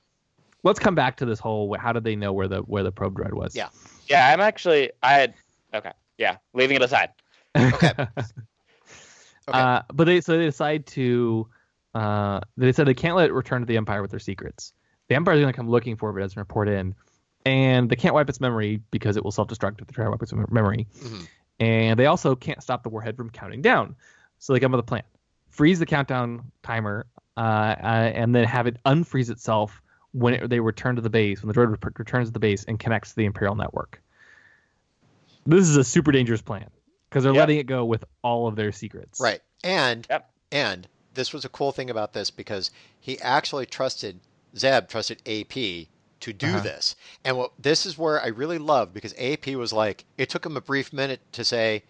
Let's come back to this whole. How did they know where the where the probe droid was? Yeah. Yeah, I'm actually. I had. Okay. Yeah, leaving it aside. Okay. Okay. Uh, but they so they decide to uh, they said they can't let it return to the Empire with their secrets. The Empire is going to come looking for it if it doesn't report in, and they can't wipe its memory because it will self-destruct if they try to wipe its memory. Mhm. And they also can't stop the warhead from counting down. So they come up with a plan: freeze the countdown timer, uh, uh, and then have it unfreeze itself when it, they return to the base. When the droid re- returns to the base and connects to the Imperial network. This is a super dangerous plan because they're Yep. letting it go with all of their secrets. Right. And Yep. and this was a cool thing about this because he actually trusted Zeb trusted AP to do Uh-huh. this. And what this is where I really love because AP was like it took him a brief minute to say,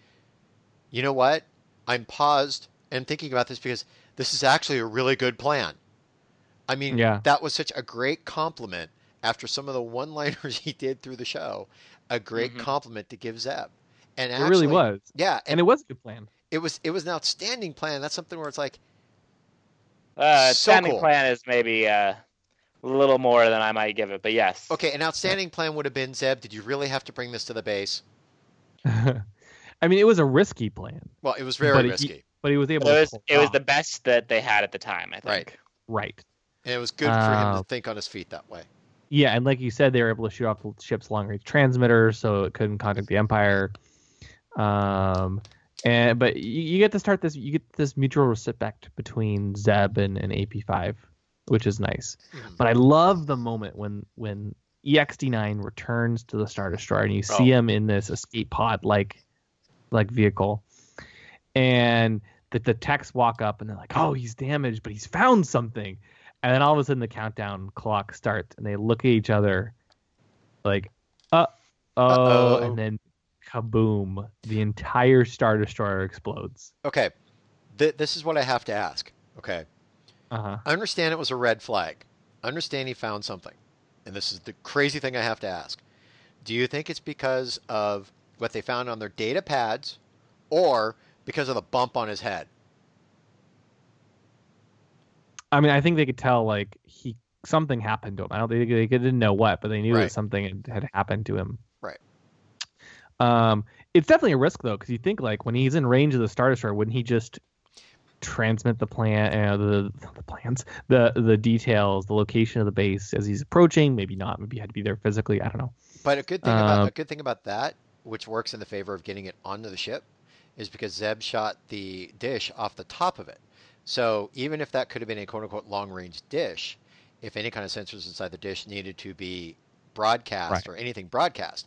"You know what? I'm paused and thinking about this because this is actually a really good plan." I mean, Yeah. that was such a great compliment after some of the one-liners he did through the show. A great Mhm. compliment to give Zeb. And It really was. Yeah, and, And it was a good plan. it was it was an outstanding plan. That's something where it's like, Uh, So standing cool. plan is maybe uh, a little more than I might give it, but yes. okay, an outstanding plan would have been Zeb. Did you really have to bring this to the base? I mean, it was a risky plan, Well, it was very But he- risky, but he was able But it to was pull it was the best that they had at the time. I think. Right. right. and it was good for him Uh, to think on his feet that way. Yeah, and like you said, they were able to shoot off the ship's long range transmitter, so it couldn't contact the Empire. Um, and but you, you get to start this. You get this mutual respect between Zeb and, and AP5, which is nice. Mhm. But I love the moment when when E EXD9 returns to the Star Destroyer and you see Oh. him in this escape pod like like vehicle, and that the techs walk up and they're like, "Oh, he's damaged, but he's found something." And then all of a sudden the countdown clock starts and they look at each other like, "Uh oh," and then kaboom! The entire Star Destroyer explodes. Okay, Th- this is what I have to ask. Okay, Uh huh. I understand it was a red flag. I understand he found something, and this is the crazy thing I have to ask. Do you think it's because of what they found on their data pads, or because of the bump on his head? I mean, I think they could tell like he something happened to him. I don't think they, they didn't know what, but they knew Right. that something had, happened to him. Right. Um, it's definitely a risk though, because you think like when he's in range of the Star Destroyer, wouldn't he just transmit the plan, uh, the the plans, the the details, the location of the base as he's approaching? Maybe not. Maybe he had to be there physically. I don't know. But a good thing about Um, a good thing about that, which works in the favor of getting it onto the ship, is because Zeb shot the dish off the top of it. So even if that could have been a quote unquote long range dish, if any kind of sensors inside the dish needed to be broadcast Right. or anything broadcast,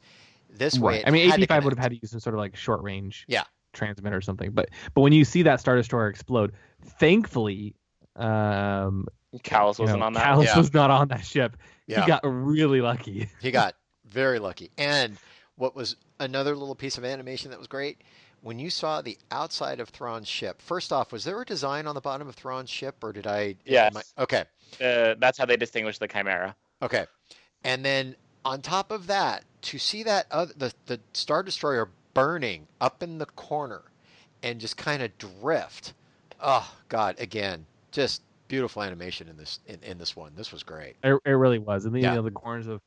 this way it I mean, had to AP5 would have had to use some sort of like short range Yeah. transmitter or something. But but when you see that Star Destroyer explode, thankfully, um, Kallus wasn't know, on that. Kallus Yeah. was not on that ship. Yeah. He got really lucky. He got very lucky. And what was another little piece of animation that was great, when you saw the outside of Thrawn's ship, first off, was there a design on the bottom of Thrawn's ship, or did I? Yeah. okay. Uh, that's how they distinguish the Chimera. Okay. And then on top of that, to see that other, the the Star Destroyer burning up in the corner and just kind of drift. Oh God, again, just beautiful animation in this in, in this one. This was great. It, it really was. And then Yeah. you know the corners of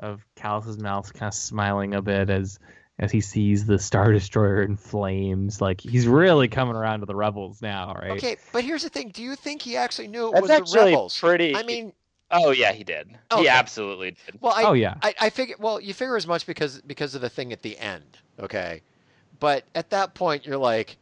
of Kallus's mouth kind of smiling a bit as as he sees the Star Destroyer in flames. Like he's really coming around to the rebels now, right? Okay, but here's the thing: Do you think he actually knew it That's was the actually rebels? pretty. I mean, oh yeah, he did. Okay. He absolutely did. well, I, oh yeah. I, I figure. Well, you figure as much because because of the thing at the end. Okay, but at that point, you're like,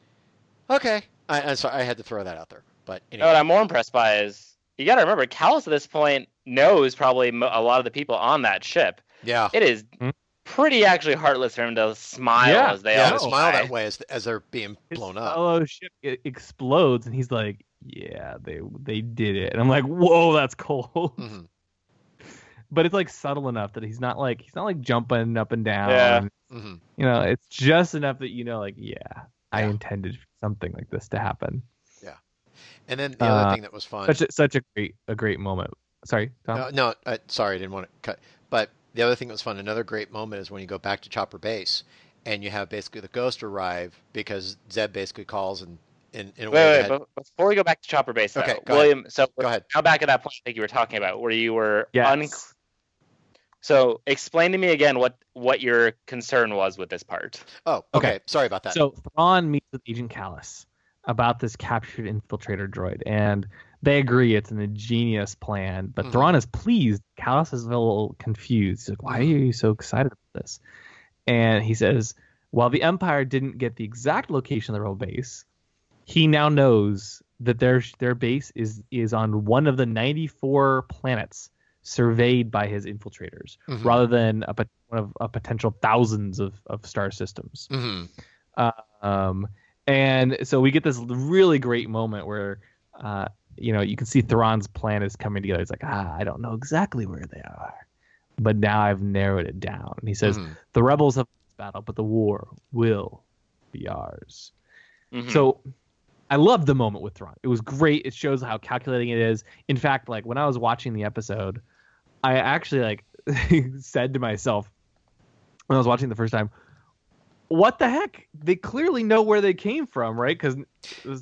okay. I, I'm sorry, I had to throw that out there. But anyway, know what I'm more impressed by is you got to remember Kallus at this point knows probably a lot of the people on that ship. yeah, It is Hmm? pretty actually heartless for him to smile Yeah, as they yeah, all smile that way as as they're being His blown up. fellow ship explodes, and he's like, "Yeah, they they did it." And I'm like, "Whoa, that's cold." Mhm, But it's like subtle enough that he's not like he's not like jumping up and down. Yeah. and, mhm. You know, it's just enough that you know, like, yeah, I intended something like this to happen. Yeah. And then the other Uh, thing that was fun. Such a, such a great a great moment. Sorry, Tom. No, no uh, sorry, I didn't want to cut. But the other thing that was fun, another great moment is when you go back to Chopper Base and you have basically the Ghost arrive because Zeb basically calls and in, in a way. Wait, wait, before we go back to Chopper Base, though, Okay, go ahead. William. So Go ahead. now back at that point, I think you were talking about where you were Yes. un- So explain to me again what what your concern was with this part. Oh, okay. Okay. Sorry about that. So Thrawn meets with Agent Kallus about this captured infiltrator droid, and they agree it's an ingenious plan. But Mhm. Thrawn is pleased. Kallus is a little confused. He's like, "Why are you so excited about this?" And he says, "While the Empire didn't get the exact location of the rebel base, he now knows that their their base is is on one of the 94 planets." Surveyed by his infiltrators, Mhm. rather than a, one of a potential thousands of, of star systems. Mhm. Um, and so we get this really great moment where, uh, you know, you can see Thrawn's plan is coming together. It's like, ah, I don't know exactly where they are, but now I've narrowed it down. And he says, Mhm. the rebels have this battle, but the war will be ours. Mhm. So I love the moment with Thrawn. It was great. It shows how calculating it is. In fact, like when I was watching the episode, I actually like said to myself when I was watching the first time, "What the heck? They clearly know where they came from, right? Because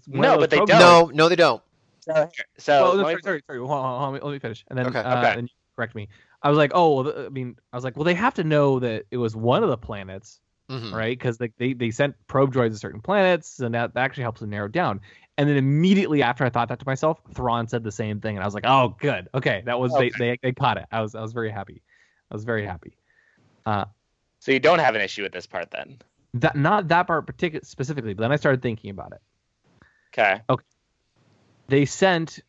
No, but they don't. no, no, they don't. So, so Oh, no, sorry, sorry, sorry. Hold on, hold on, let, me, finish, and then Okay. uh, Okay. then you correct me. I was like, oh, well, I mean, I was like, well, they have to know that it was one of the planets Mhm. right? Because they, they they sent probe droids to certain planets, and that, that actually helps them narrow down. And then immediately after I thought that to myself, Thrawn said the same thing, and I was like, "Oh, good, okay, that was Okay. they, they they caught it." I was I was very happy. I was very happy. So you don't have an issue with this part then? That not that part particular specifically, but then I started thinking about it. Okay. Okay. They sent,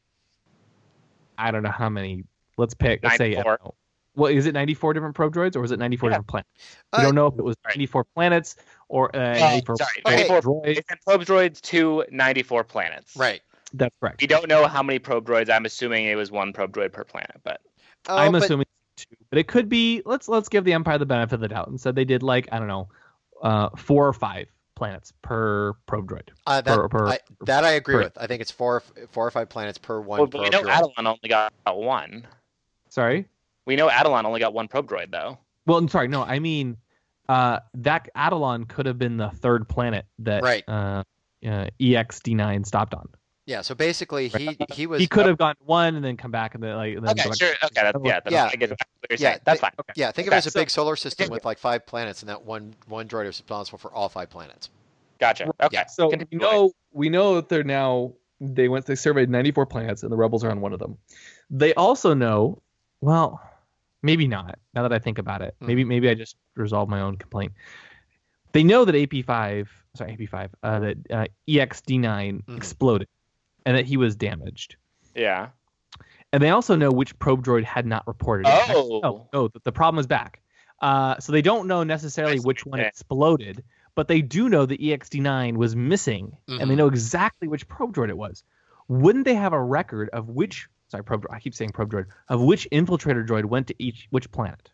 I don't know how many. Let's pick. Let's say, I 94. don't know. What is it? Ninety four different probe droids, or was it ninety four Yeah. different planets? Uh, don't know if it was ninety four planets or uh, Oh, 94 sorry, Okay. 94 droids. They sent probe droids to 94 planets. Right. That's correct. We don't know how many probe droids. I'm assuming it was one probe droid per planet, but Oh, I'm but- assuming two, but it could be. Let's let's give the Empire the benefit of the doubt and said they did like I don't know, uh, four or five planets per probe droid. Uh, that, per- per- I, that I agree per- with. I think it's four, four or five planets per one. well, but we know droid. Atollon only got one. Sorry. We know Atollon only got one probe droid though. Well, I'm sorry. No, I mean, uh, that Atollon could have been the third planet that Right. uh, uh, EXD9 stopped on. Yeah. So basically, he he was. He could have gone one and then come back and then like. and then Okay, go back- sure. Okay, that's, yeah, that's, Yeah. I get Yeah, saying. That's they- fine. Yeah, think of it Okay, as a so- big solar system with like five planets, and that one one droid is responsible for all five planets. Gotcha. Okay. Yeah, So Continue we know we know that they're now they went they surveyed 94 planets and the rebels are on one of them. They also know, well, maybe not. Now that I think about it, Hmm. maybe maybe I just resolved my own complaint. They know that AP5, sorry AP5, uh, that uh, EXD9 Mhm. exploded, and that he was damaged. Yeah. And they also know which probe droid had not reported. Oh. Oh. no, no, the, problem is back. Uh, so they don't know necessarily which one exploded, but they do know the EXD9 was missing, and they Mhm. know exactly which probe droid it was. Wouldn't they have a record of which? Sorry, probe. droid- I keep saying probe droid. Of which infiltrator droid went to each which planet?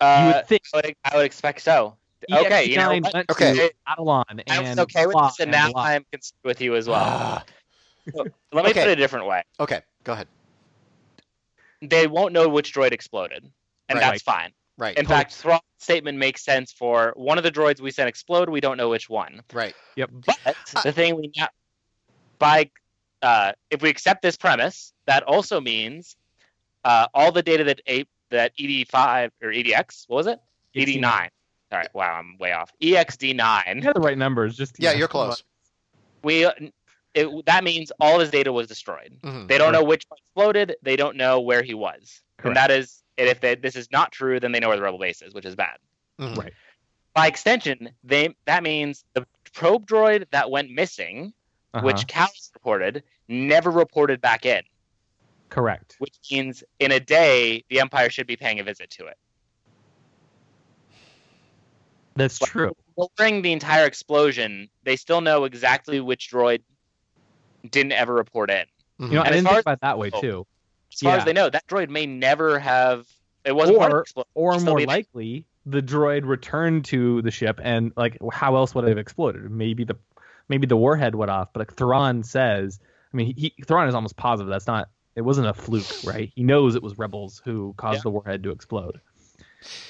you Uh, would think. I would, I would expect so. Okay, you know went Okay. to Atollon and I was okay with this, and now Lot. I'm concerned with you as well. Ah, Let me Okay. put it a different way. okay, go ahead. They won't know which droid exploded, and Right. that's fine. Right. In fact, Thrawn's statement makes sense for one of the droids we sent explode. We don't know which one. right. Yep. But the thing we now, by uh, if we accept this premise, that also means uh, all the data that a that ED5 or EDX what was it? ED9. All right, wow, I'm way off. EXD9. You had the right numbers. Just Yeah, know, you're close. We it, that means all his data was destroyed. Mhm. They don't know which one exploded. They don't know where he was. Correct. And that is, and if they, this is not true, then they know where the rebel base is, which is bad. Mhm. Right. By extension, they that means the probe droid that went missing, Uh-huh. which Kallus reported, never reported back in. correct. Which means in a day, the Empire should be paying a visit to it. That's true. During the entire explosion, they still know exactly which droid didn't ever report in. Mm-hmm. You know, And I as didn't far think as- about that way oh. too. As far Yeah. as they know, that droid may never have. It wasn't part of the Or explosion. or more be- likely, the droid returned to the ship, and like, how else would it have exploded? Maybe the maybe the warhead went off, but like Thrawn says, I mean, he, Thrawn is almost positive that's not. It wasn't a fluke, right? He knows it was rebels who caused Yeah. the warhead to explode.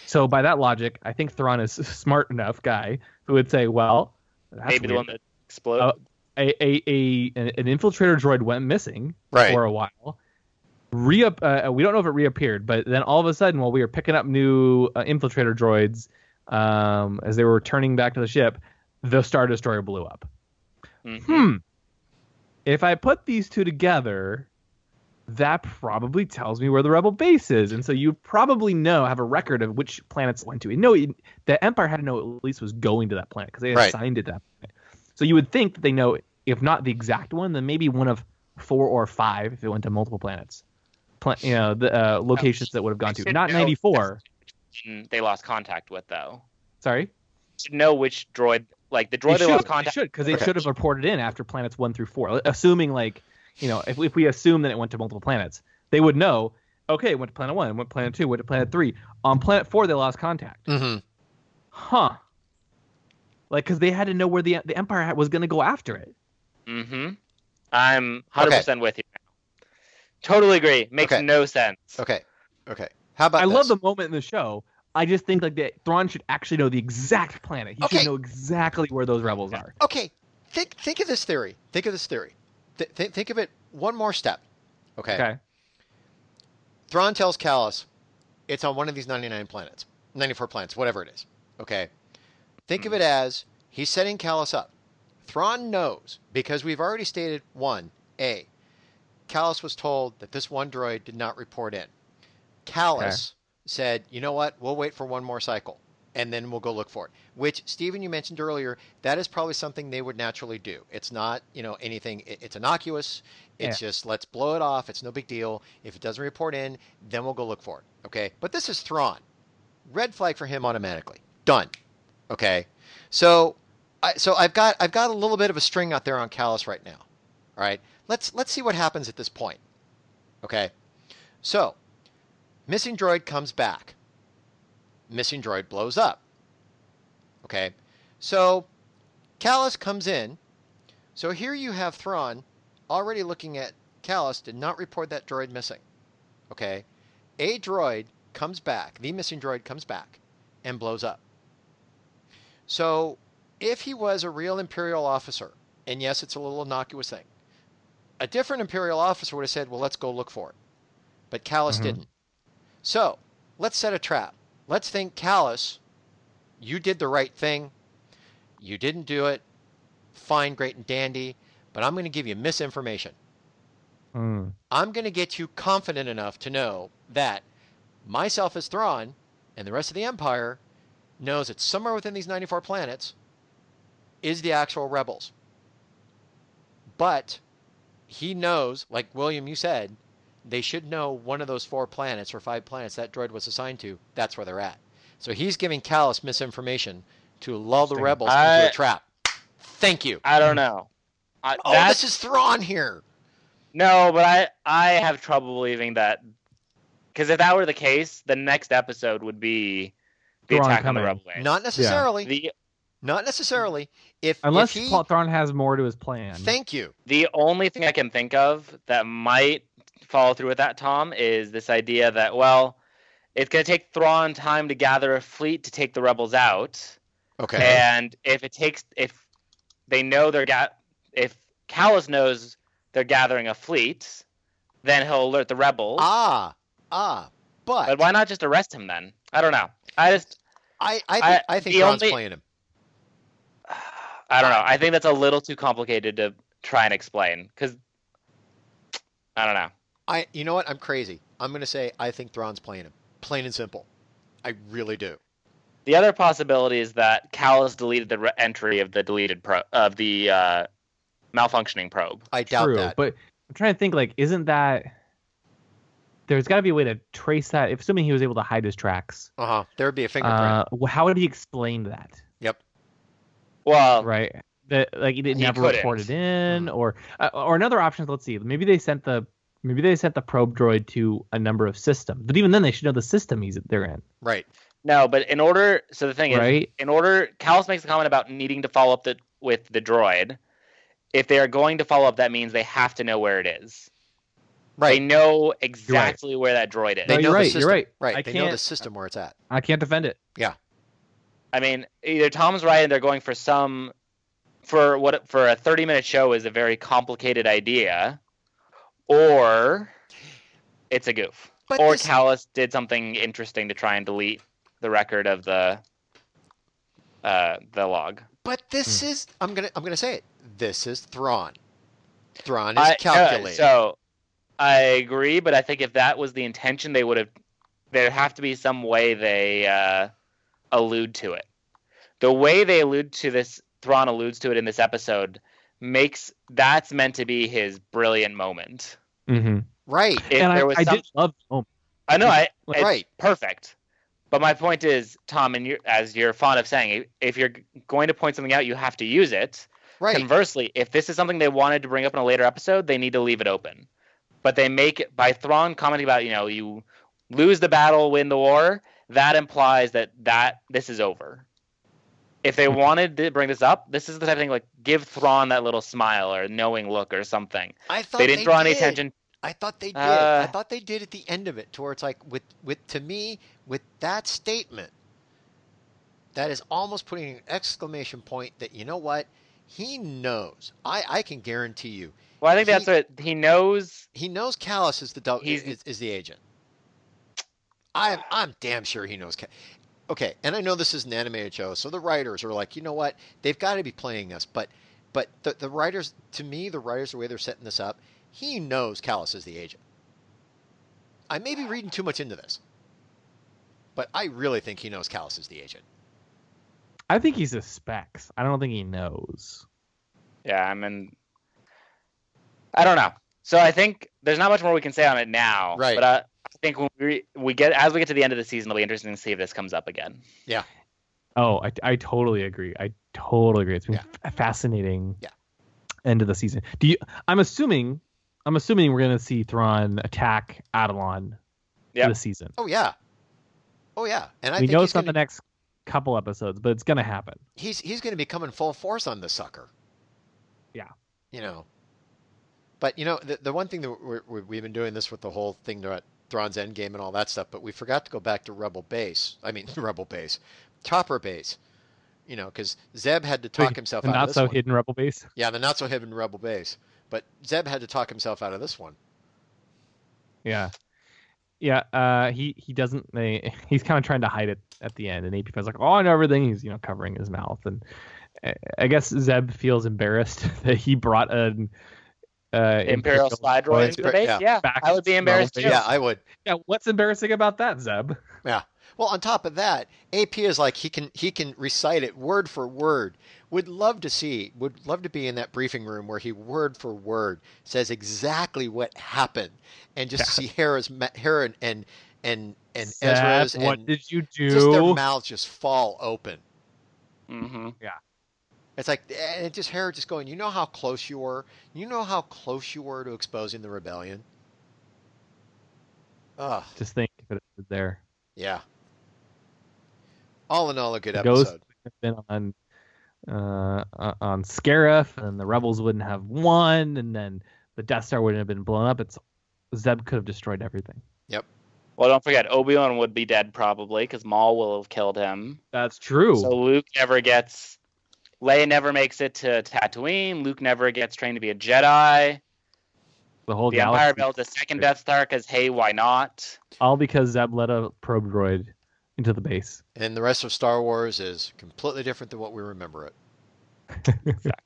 So by that logic, I think Thrawn is a smart enough guy who would say, well, that's maybe the one that exploded. Uh, a, a, a an an infiltrator droid went missing Right. for a while. Re uh, we don't know if it reappeared, but then all of a sudden, while we were picking up new uh, infiltrator droids, um, as they were returning back to the ship, the star destroyer blew up. Mhm. Hmm. If I put these two together, that probably tells me where the rebel base is, and so you probably know have a record of which planets it went to. You know, the Empire had to know at least was going to that planet because they Right. assigned it that planet. So you would think that they know, if not the exact one, then maybe one of four or five if it went to multiple planets. Pla- you know, the uh, locations that would have gone to. Not 94. Mm, They lost contact with though. Sorry. Should know which droid, like the droid they, should, lost they contact. should, because they Okay. should have reported in after planets one through four. Assuming like, you know, if, if we assume that it went to multiple planets, they would know. Okay, it went to planet one, it went to planet two, went to planet three. On planet four, they lost contact. hmm Huh. Like, because they had to know where the the Empire was going to go after it. Mm-hmm. I'm 100% with you. Totally agree. Makes Okay. no sense. Okay. Okay. How about I love the moment in the show. I just think like that Thrawn should actually know the exact planet. He Okay. should know exactly where those rebels are. Okay, think think of this theory. Think of this theory. Th- th- think of it one more step. Okay. Okay. Thrawn tells Kallus, it's on one of these 99 planets, 94 planets, whatever it is. Okay. Think of it mm. as he's setting Kallus up. Thrawn knows because we've already stated one, A, Kallus was told that this one droid did not report in. Kallus said, you know what, we'll wait for one more cycle and then we'll go look for it. Which, Stephen, you mentioned earlier, that is probably something they would naturally do. It's not, you know, anything, it- it's innocuous. It's Yeah. just, let's blow it off. It's no big deal. If it doesn't report in, then we'll go look for it. Okay. But this is Thrawn. Red flag for him automatically. Done. Okay. So, I, so I've got I've got a little bit of a string out there on Kallus right now. All right. Let's let's see what happens at this point. Okay. So, missing droid comes back. Missing droid blows up. Okay. So, Kallus comes in. So here you have Thrawn already looking at Kallus did not report that droid missing. Okay. A droid comes back, the missing droid comes back and blows up. So, if he was a real Imperial officer, and yes, it's a little innocuous thing, a different Imperial officer would have said, well, let's go look for it. But Kallus Mhm. didn't. So, let's set a trap. Let's think, Kallus, you did the right thing. You didn't do it. Fine, great, and dandy. But I'm going to give you misinformation. Hmm. I'm going to get you confident enough to know that myself as Thrawn and the rest of the Empire knows that somewhere within these 94 planets is the actual rebels. But he knows, like William, you said, they should know one of those four planets or five planets that droid was assigned to. That's where they're at. So he's giving Kallus misinformation to lull the Interesting. rebels into I- a trap. Thank you. I don't know. I, Oh, this is Thrawn here. No, but I I have trouble believing that because if that were the case, the next episode would be the Thrawn attack on the coming. rebel base. Not necessarily. the Not necessarily. If Unless if he, Paul Thrawn has more to his plan. thank you. the only thing I can think of that might follow through with that, Tom, is this idea that well, it's going to take Thrawn time to gather a fleet to take the rebels out, Okay. and if it takes if they know they're got if Kallus knows they're gathering a fleet, then he'll alert the rebels. ah, ah. But, but why not just arrest him then? I don't know. I just I, I think, I- I, think only- playing him. I don't know. I think that's a little too complicated to try and explain because I don't know. I, you know what? I'm crazy. I'm going to say I think Thrawn's playing him. Plain and simple. I really do. The other possibility is that Kallus deleted the re- entry of the deleted pro of the uh, malfunctioning probe. I doubt True, that. but I'm trying to think. Like, isn't that? There's got to be a way to trace that. If assuming he was able to hide his tracks, Uh huh. There would be a fingerprint. uh, how would he explain that? yep. Well, Right. That like he didn't He never couldn't. reported in, or uh, or another option. Let's see. Maybe they sent the maybe they sent the probe droid to a number of systems, but even then they should know the system he's they're in, Right. no, but in order, so the thing is, right? in order, Kallus makes a comment about needing to follow up the, with the droid. If they are going to follow up, that means they have to know where it is. Right. They know exactly where that droid is. They No, know you're the right, system. you're right. Right. I they know the system where it's at. I can't defend it. Yeah. I mean, either Tom's right and they're going for some for what for a 30 minute show is a very complicated idea or it's a goof. But or this- Kallus did something interesting to try and delete the record of the uh the log. But Hmm. this is. I'm gonna. I'm gonna say it. This is Thrawn. Thrawn is I- uh, so I agree, but I think if that was the intention they would have there'd have to be some way they uh allude to it. The way they allude to this Thrawn alludes to it in this episode makes that's meant to be his brilliant moment. Mm-hmm. right. If and I, there was I some, did love. I know I it's Right. perfect. But my point is, Tom, and you're, as you're fond of saying, if you're going to point something out, you have to use it. Right. Conversely, if this is something they wanted to bring up in a later episode, they need to leave it open. But they make it by Thrawn commenting about, you know, you lose the battle, win the war. That implies that that this is over. If they wanted to bring this up, this is the type of thing like give Thrawn that little smile or knowing look or something. I thought They didn't draw any attention. I thought they did. Uh, I thought they did at the end of it, to where it's like with with to me with that statement. That is almost putting an exclamation point that you know what he knows. I I can guarantee you Well, I think that's what he knows. he knows Kallus is the is, is the agent. I'm I'm damn sure he knows. Okay, and I know this is an animated show, so the writers are like, you know what? They've got to be playing us, but but the the writers, to me, the writers, the way they're setting this up, he knows Kallus is the agent. I may be reading too much into this, but I really think he knows Kallus is the agent. I think he suspects. I don't think he knows. Yeah, I mean, I don't know. So I think there's not much more we can say on it now. Right. But I, I think when we we get as we get to the end of the season, it'll be interesting to see if this comes up again. Yeah. Oh, I, I totally agree. I totally agree. It's been Yeah. f- fascinating. Yeah. End of the season. Do you? I'm assuming. I'm assuming we're gonna see Thrawn attack Atollon Yep. this season. Oh yeah, oh yeah, and I we think know it's not gonna, the next couple episodes, but it's gonna happen. he's he's going to be coming full force on the sucker. Yeah. You know. But you know the the one thing that we're, we we've been doing this with the whole thing about Thrawn's Endgame and all that stuff, but we forgot to go back to Rebel Base. I mean Rebel Base, Chopper Base. You know, because Zeb had to talk Wait, himself the out not of this so one. hidden rebel base. Yeah, the not so hidden Rebel Base. But Zeb had to talk himself out of this one. Yeah. Yeah, uh, he he doesn't. They, he's kind of trying to hide it at the end, and AP is like, "Oh, I know everything." He's you know covering his mouth, and uh, I guess Zeb feels embarrassed that he brought an uh, Imperial slide droid into the base. yeah. Yeah, Back I would be embarrassed too. Yeah, I would. Yeah, what's embarrassing about that, Zeb? Yeah. Well, on top of that, AP is like he can he can recite it word for word. Would love to see, would love to be in that briefing room where he word for word says exactly what happened, and just see Hera's ma- Hera and and and, and Zeb, Ezra's what and did you just their mouths just fall open. hmm It's like and it just Hera just going, you know how close you were, you know how close you were to exposing the rebellion. Ugh, Just think if it was there. yeah. All in all, a good The Ghost episode. would have been on uh, uh, on Scarif, and the rebels wouldn't have won, and then the Death Star wouldn't have been blown up. It's Zeb could have destroyed everything. Yep. Well, don't forget, Obi Wan would be dead probably because Maul will have killed him. That's true. So Luke never gets. Leia never makes it to Tatooine. Luke never gets trained to be a Jedi. the whole the galaxy, Empire builds a second Death Star because hey, why not? all because Zeb let a probe droid into the base. And the rest of Star Wars is completely different than what we remember it. Exactly.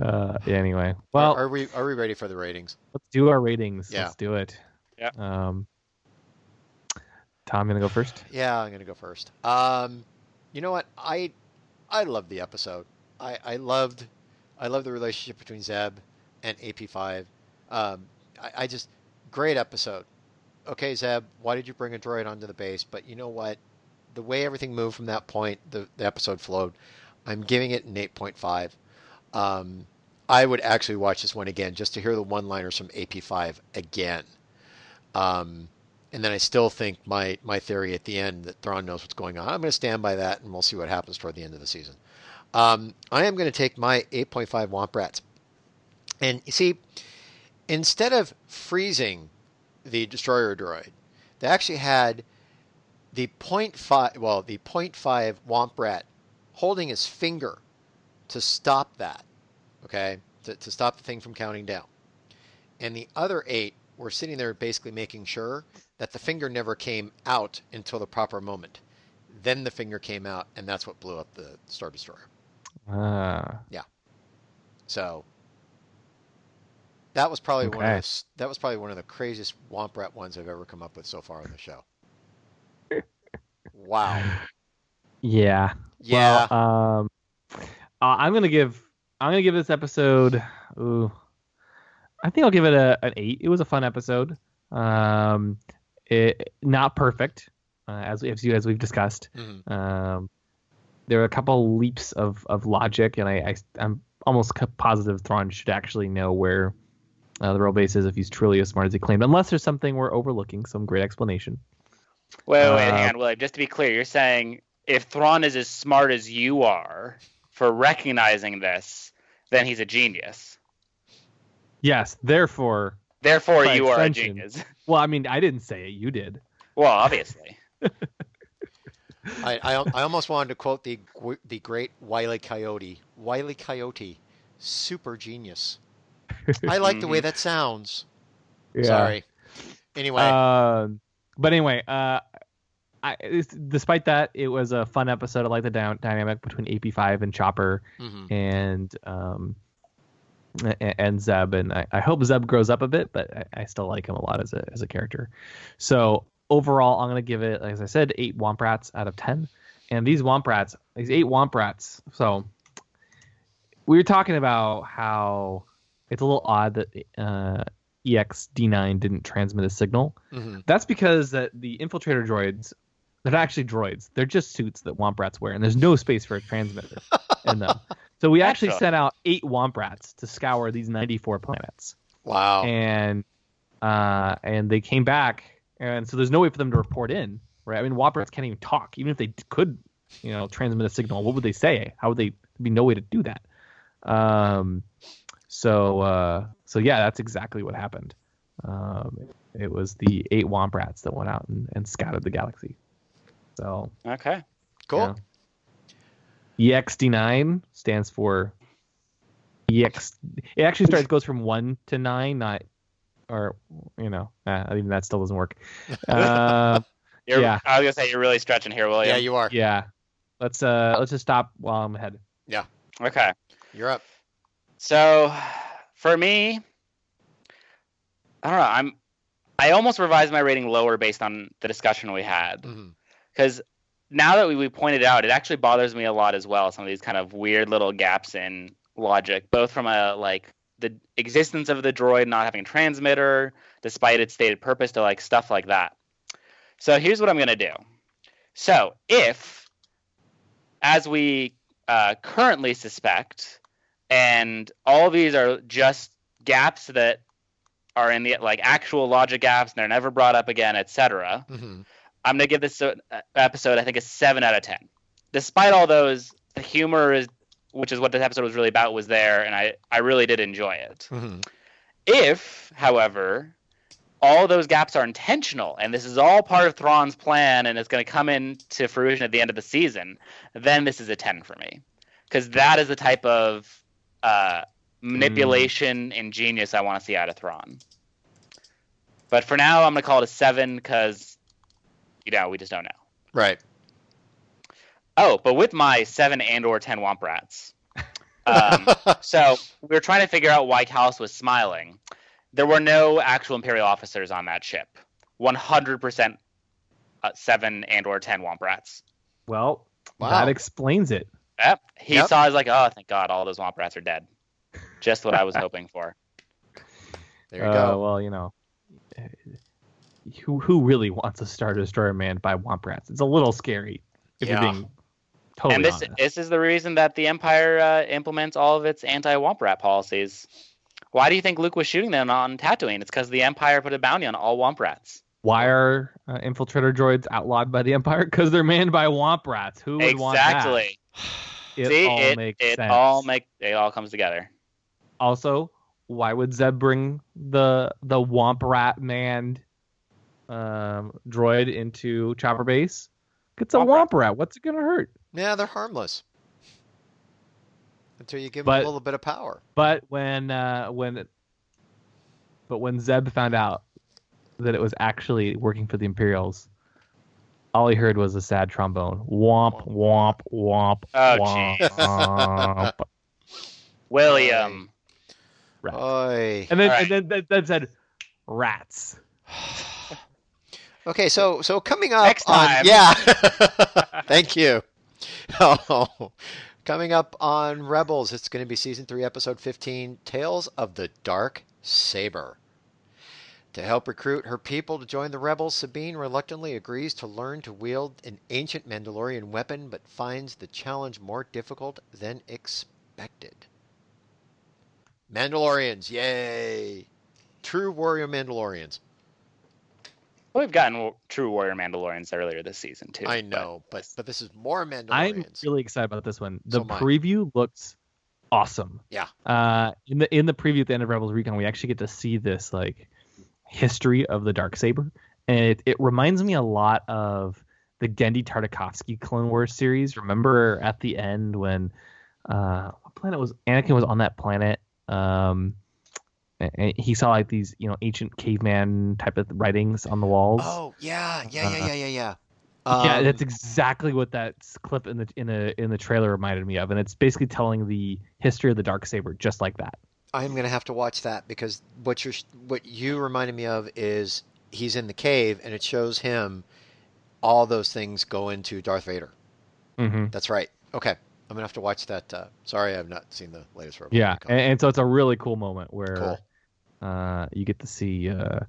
Uh, yeah, anyway, Are- well, are, we are we ready for the ratings? let's do our ratings. Yeah. Let's do it. Yeah. Um, Tom, gonna go first. Yeah, I'm gonna go first. Um, you know what? I I love the episode. I I loved I love the relationship between Zeb and AP5. Um, I, I just great episode. Okay, Zeb, why did you bring a droid onto the base? But you know what? The way everything moved from that point, the, the episode flowed. I'm giving it an 8.5. Um, I would actually watch this one again just to hear the one-liners from AP5 again. Um, and then I still think my my theory at the end that Thrawn knows what's going on. I'm going to stand by that, and we'll see what happens toward the end of the season. Um, I am going to take my 8.5 Womp Rats, and you see, instead of freezing the destroyer droid, they actually had the 0.5 well the 0.5 Womp Rat holding his finger to stop that, okay, to, to stop the thing from counting down, and the other eight were sitting there basically making sure that the finger never came out until the proper moment. Then the finger came out, and that's what blew up the Star Destroyer. Ah, yeah. So that was probably one of the, that was probably one of the craziest Womp Rat ones I've ever come up with so far on the show. Wow. yeah. Yeah. Well, um, uh, I'm gonna give I'm gonna give this episode. Ooh, I think I'll give it a an eight. It was a fun episode. Um, it not perfect, uh, as as you as we've discussed. Mhm. Um, there are a couple leaps of of logic, and I, I I'm almost positive Thrawn should actually know where uh, the real base is if he's truly as smart as he claimed, unless there's something we're overlooking, some great explanation. Wait, wait, wait, Uh, hang on, William. Just to be clear, you're saying if Thrawn is as smart as you are for recognizing this, then he's a genius. Yes, therefore. Therefore, By you are a genius. Well, I mean, I didn't say it. You did. well, obviously. I, I, I almost wanted to quote the the great Wile E. Coyote. Wile E. Coyote, super genius. I like the way that sounds. Sorry. Anyway, Um, but anyway, uh, I, despite that, it was a fun episode. I like the dy- dynamic between AP5 and Chopper Mhm. and um a- and Zeb, and I, I hope Zeb grows up a bit, but I, I still like him a lot as a as a character. So overall, I'm gonna give it, as I said, eight Womp Rats out of ten. And these Womp Rats, these eight Womp Rats. So we were talking about how it's a little odd that uh, EXD9 didn't transmit a signal. Mhm. That's because that the infiltrator droids, they're not actually droids. They're just suits that Womp Rats wear, and there's no space for a transmitter in them. So we actually sent out eight Womp Rats to scour these 94 planets, Wow. and uh, and they came back, and so there's no way for them to report in, right? I mean, Womp Rats can't even talk. Even if they could, you know, transmit a signal, what would they say? How would they? There'd be no way to do that. Um, so uh, so yeah, that's exactly what happened. Um, it was the eight Womp Rats that went out and, and scouted the galaxy. So Okay. cool. yeah. EXD9 stands for EX. It actually starts goes from one to nine, not or you know, uh, even that still doesn't work. Uh, You're, Yeah. I was gonna say you're really stretching here, William. Yeah, you are. yeah, let's uh let's just stop while I'm ahead. Yeah. Okay. You're up. So for me, I don't know. I'm I almost revised my rating lower based on the discussion we had Mhm. Because now that we, we pointed out, it actually bothers me a lot as well. Some of these kind of weird little gaps in logic, both from a like the existence of the droid not having a transmitter, despite its stated purpose, to like stuff like that. So here's what I'm gonna do. So if, as we uh, currently suspect, and all these are just gaps that are in the like actual logic gaps and they're never brought up again, etc. Mhm. I'm gonna give this episode I think a seven out of ten. Despite all those, the humor is, which is what this episode was really about, was there, and I I really did enjoy it. Mhm. If, however, all those gaps are intentional and this is all part of Thrawn's plan and it's going to come into fruition at the end of the season, then this is a 10 for me. Because that is the type of uh, manipulation and genius I want to see out of Thrawn. But for now, I'm going to call it a 7 because, you know, we just don't know. Right. Oh, but with my 7 and or 10 Womp Rats. Um, So we were trying to figure out why Kallus was smiling. There were no actual Imperial officers on that ship. 100% uh, seven and or ten Womp Rats. Well, Wow. that explains it. Yep. He Yep. saw. He's like, oh, thank God, all those Womp Rats are dead. Just what I was hoping for. There you Uh, go. Well, you know, who who really wants a Star Destroyer manned by Womp Rats? It's a little scary if Yeah. you're being totally and this honest. this is the reason that the Empire uh, implements all of its anti-Womp Rat policies. Why do you think Luke was shooting them on Tatooine? It's because the Empire put a bounty on all Womp Rats. Why are uh, infiltrator droids outlawed by the Empire? Because they're manned by Womp Rats. Who would want that? Exactly. It See, all it, makes it sense. all make it all comes together. Also, why would Zeb bring the the Womp Rat manned um, droid into Chopper Base? It's a Womp Womp, Rat. rat. What's it gonna hurt? Yeah, they're harmless until you give But- them a little bit of power. But when uh, when but when Zeb found out that it was actually working for the Imperials, all he heard was a sad trombone. Womp womp womp Oh, womp. William. Rat. Oy. and then All and then that, that said rats. Okay, so so coming up Next on time. yeah, thank you. Oh, coming up on Rebels, it's going to be season three, episode fifteen, Tales of the Dark Saber. To help recruit her people to join the rebels, Sabine reluctantly agrees to learn to wield an ancient Mandalorian weapon, but finds the challenge more difficult than expected. Mandalorians, yay! True warrior Mandalorians. Well, we've gotten true warrior Mandalorians earlier this season too. I know, but but this is more Mandalorians. I'm really excited about this one. The So preview looks awesome. Yeah. Uh, in the in the preview at the end of Rebels Recon, we actually get to see this like history of the dark saber, and it, it reminds me a lot of the Genndy Tartakovsky Clone Wars series. Remember at the end when uh, what planet was Anakin was on that planet? Um, and- and he saw like these you know ancient caveman type of writings on the walls. Oh yeah, yeah, yeah, yeah, yeah, yeah. yeah, Um, that's exactly what that clip in the in a in the trailer reminded me of, and it's basically telling the history of the dark saber just like that. I'm gonna have to watch that because what you what you reminded me of is he's in the cave and it shows him. All those things go into Darth Vader. hmm That's right. Okay, I'm gonna have to watch that. Uh, sorry, I've not seen the latest Rebel Yeah, and, and so it's a really cool moment where Cool. Uh, you get to see uh,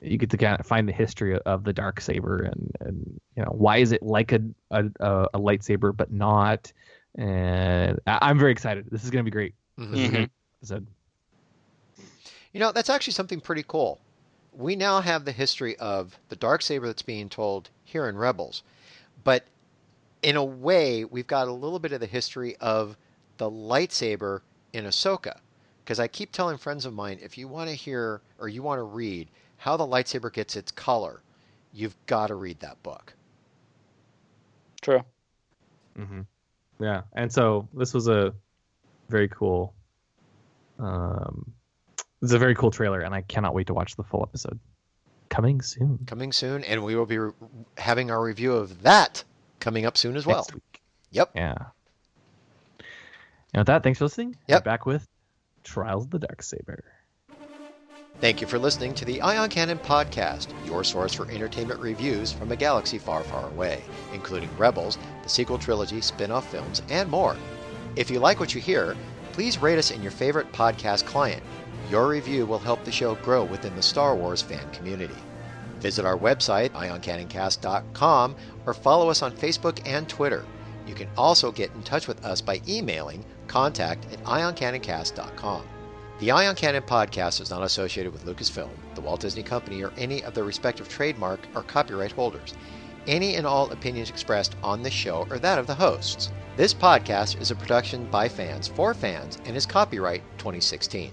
you get to kind of find the history of the dark saber and and you know why is it like a a, a, a lightsaber but not. And I- I'm very excited. This is gonna be great. This is a Mhm. great episode. You know, that's actually something pretty cool. We now have the history of the dark saber that's being told here in Rebels, but in a way, we've got a little bit of the history of the lightsaber in Ahsoka. Because I keep telling friends of mine, if you want to hear or you want to read how the lightsaber gets its color, you've got to read that book. True. Mm-hmm. Yeah, and so this was a very cool. Um, it's a very cool trailer, and I cannot wait to watch the full episode. Coming soon. Coming soon, and we will be re- having our review of that coming up soon as well. week. Yep. Yeah. And with that, thanks for listening. Yep. We're back with Trials of the Dark Saber. Thank you for listening to the Ion Cannon Podcast, your source for entertainment reviews from a galaxy far, far away, including Rebels, the sequel trilogy, spin off films, and more. If you like what you hear, please rate us in your favorite podcast client. Your review will help the show grow within the Star Wars fan community. Visit our website, ioncannoncast.com, or follow us on Facebook and Twitter. You can also get in touch with us by emailing contact at ioncannoncast.com. The Ion Cannon podcast is not associated with Lucasfilm, the Walt Disney Company, or any of their respective trademark or copyright holders. Any and all opinions expressed on this show are that of the hosts. This podcast is a production by fans for fans and is copyright 2016.